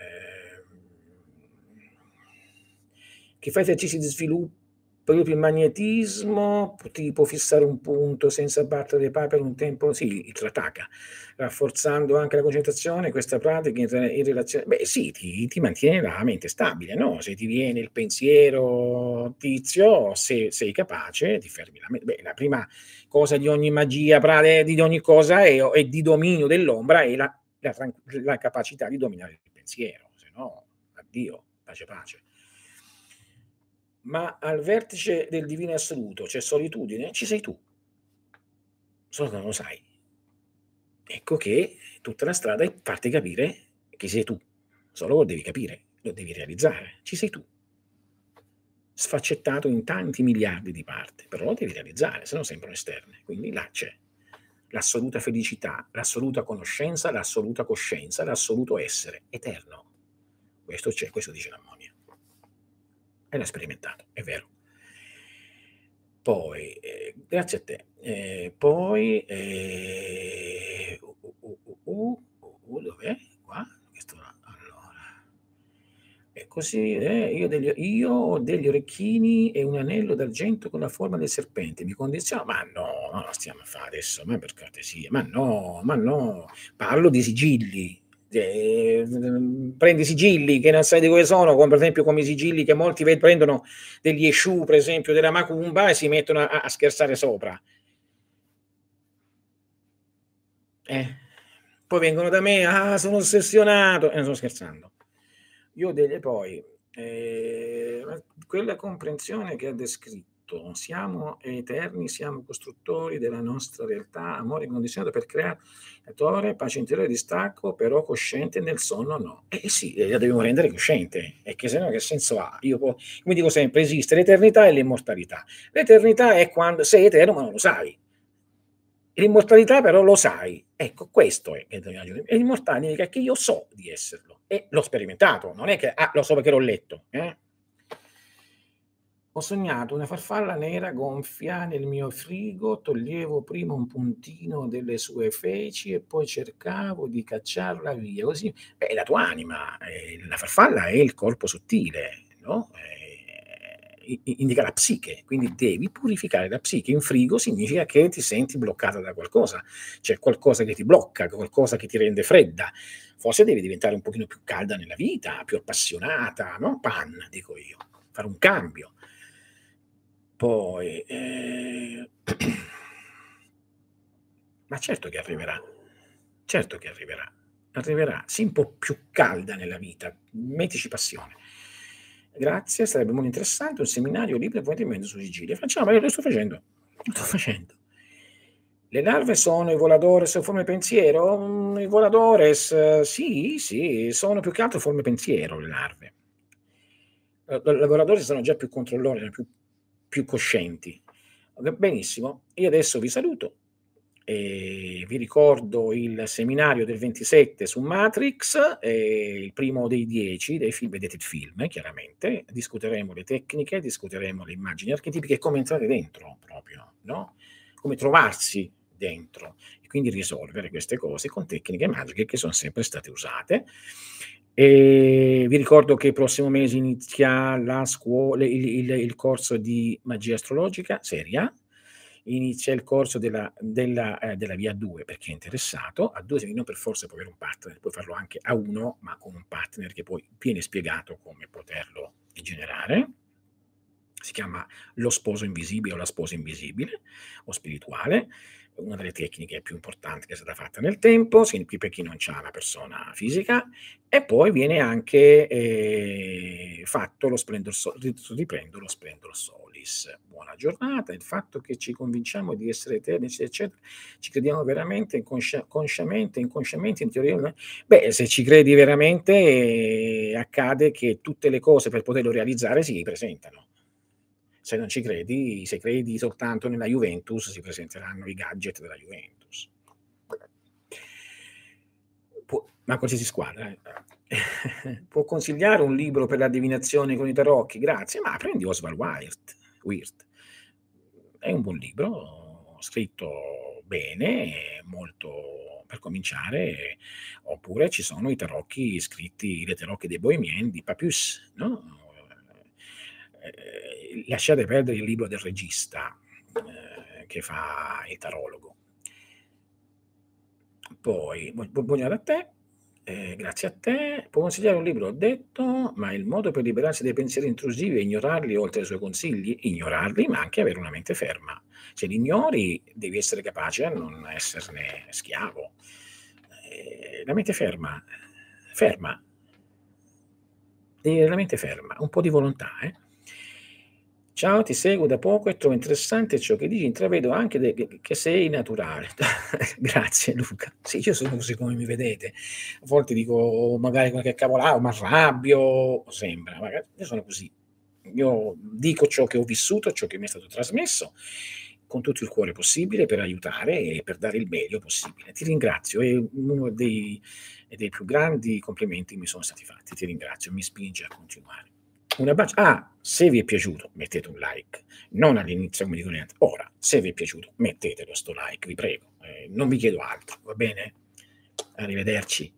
che fa esercizi di sviluppo proprio il magnetismo, tipo fissare un punto senza battere le palpebre per un tempo, sì, il trataka, rafforzando anche la concentrazione, questa pratica in, in relazione, beh sì, ti, ti, mantiene la mente stabile, no? Se ti viene il pensiero tizio, se sei capace, ti fermi la mente. Beh, la prima cosa di ogni magia, di ogni cosa è, è di dominio dell'ombra è la, la, la capacità di dominare il pensiero, se no, addio, pace pace ma al vertice del divino assoluto c'è solitudine, ci sei tu, solo che non lo sai. Ecco che tutta la strada è farti capire chi sei tu, solo lo devi capire, lo devi realizzare, ci sei tu. Sfaccettato in tanti miliardi di parti, però lo devi realizzare, se no sembrano esterne. Quindi là c'è l'assoluta felicità, l'assoluta conoscenza, l'assoluta coscienza, l'assoluto essere eterno. Questo c'è, questo dice l'ammonia e l'ha sperimentato, è vero. Poi, eh, grazie a te. Eh, poi, eh, uh, uh, uh, uh dov'è? Qua? Allora. E così, eh, io, degli, io, ho degli orecchini e un anello d'argento con la forma del serpente. Mi condiziona? Ma no, non stiamo a fare adesso, ma per cortesia. Ma no, ma no. Parlo di sigilli, eh, prendi sigilli che non sai di dove sono, come per esempio come i sigilli che molti prendono degli Eshu, per esempio, della Macumba e si mettono a, a scherzare sopra. Eh. Poi vengono da me, ah, sono ossessionato, e eh, non sto scherzando. Io delle poi, eh, quella comprensione che ha descritto, siamo eterni, siamo costruttori della nostra realtà, amore incondizionato per creare attore, pace interiore, distacco, però cosciente nel sonno no. Eh sì, la dobbiamo rendere cosciente, e che se no che senso ha? Io, come dico sempre, esiste l'eternità e l'immortalità. L'eternità è quando sei eterno ma non lo sai. L'immortalità però lo sai. Ecco, questo è. E l'immortalità significa che io so di esserlo e l'ho sperimentato, non è che ah, lo so perché l'ho letto. Eh? Ho sognato una farfalla nera gonfia nel mio frigo, toglievo prima un puntino delle sue feci e poi cercavo di cacciarla via. Così, beh, la tua anima, eh, la farfalla è il corpo sottile, no? Eh, indica la psiche, quindi devi purificare la psiche. In frigo significa che ti senti bloccata da qualcosa, c'è qualcosa che ti blocca, qualcosa che ti rende fredda. Forse devi diventare un pochino più calda nella vita, più appassionata, no? Pan, dico io, fare un cambio. Poi, eh... (clears throat) ma certo che arriverà, certo che arriverà, arriverà, sii un po' più calda nella vita, mettici passione. Grazie, sarebbe molto interessante un seminario libero e approfondimento su Sicilia. Facciamo, io lo sto facendo. Lo sto facendo. Le larve sono i voladores forme pensiero? Mm, I voladores, sì, sì, sono più che altro forme pensiero le larve. I voladores sono già più controllori, più, più coscienti. Benissimo, io adesso vi saluto e vi ricordo il seminario del 27 su Matrix, il primo dei dieci dei film, vedete il film chiaramente, discuteremo le tecniche, discuteremo le immagini archetipiche e come entrare dentro proprio, no? come trovarsi dentro e quindi risolvere queste cose con tecniche magiche che sono sempre state usate. E vi ricordo che il prossimo mese inizia la scuola, il, il, il corso di magia astrologica seria inizia il corso della, della, eh, della via 2 per chi è interessato. A 2 non per forza puoi avere un partner, puoi farlo anche a 1, ma con un partner che poi viene spiegato come poterlo generare. Si chiama lo sposo invisibile o la sposa invisibile o spirituale una delle tecniche più importanti che è stata fatta nel tempo, per chi non ha la persona fisica, e poi viene anche eh, fatto lo splendor, riprendo lo splendor solis. Buona giornata, il fatto che ci convinciamo di essere eterni, eccetera, ci crediamo veramente, inconscia, consciamente, inconsciamente, in teoria, beh, se ci credi veramente, eh, accade che tutte le cose per poterlo realizzare si presentano se non ci credi, se credi soltanto nella Juventus, si presenteranno i gadget della Juventus. Può, ma qualsiasi squadra. Eh. (laughs) Può consigliare un libro per la divinazione con i tarocchi? Grazie, ma prendi Oswald Wirth. Wirth. È un buon libro, scritto bene, molto per cominciare, oppure ci sono i tarocchi scritti, le tarocchi dei Bohemien di Papus, no? Eh, lasciate perdere il libro del regista eh, che fa il tarologo. Poi, buongiorno a te, eh, grazie a te. Può consigliare un libro? Ho detto, ma il modo per liberarsi dai pensieri intrusivi è ignorarli oltre ai suoi consigli? Ignorarli, ma anche avere una mente ferma. Se li ignori, devi essere capace a non esserne schiavo. Eh, la mente ferma, ferma, avere la mente ferma, un po' di volontà, eh? Ciao, ti seguo da poco e trovo interessante ciò che dici, intravedo anche de- che sei naturale. (laughs) Grazie Luca. Sì, io sono così come mi vedete. A volte dico magari qualche cavolata, ma arrabbio, sembra, magari io sono così. Io dico ciò che ho vissuto, ciò che mi è stato trasmesso, con tutto il cuore possibile per aiutare e per dare il meglio possibile. Ti ringrazio, è uno dei, dei più grandi complimenti che mi sono stati fatti. Ti ringrazio, mi spinge a continuare. Un abbraccio. Ah, se vi è piaciuto mettete un like, non all'inizio come dico niente. Ora, se vi è piaciuto mettetelo sto like, vi prego. Eh, non vi chiedo altro, va bene? Arrivederci.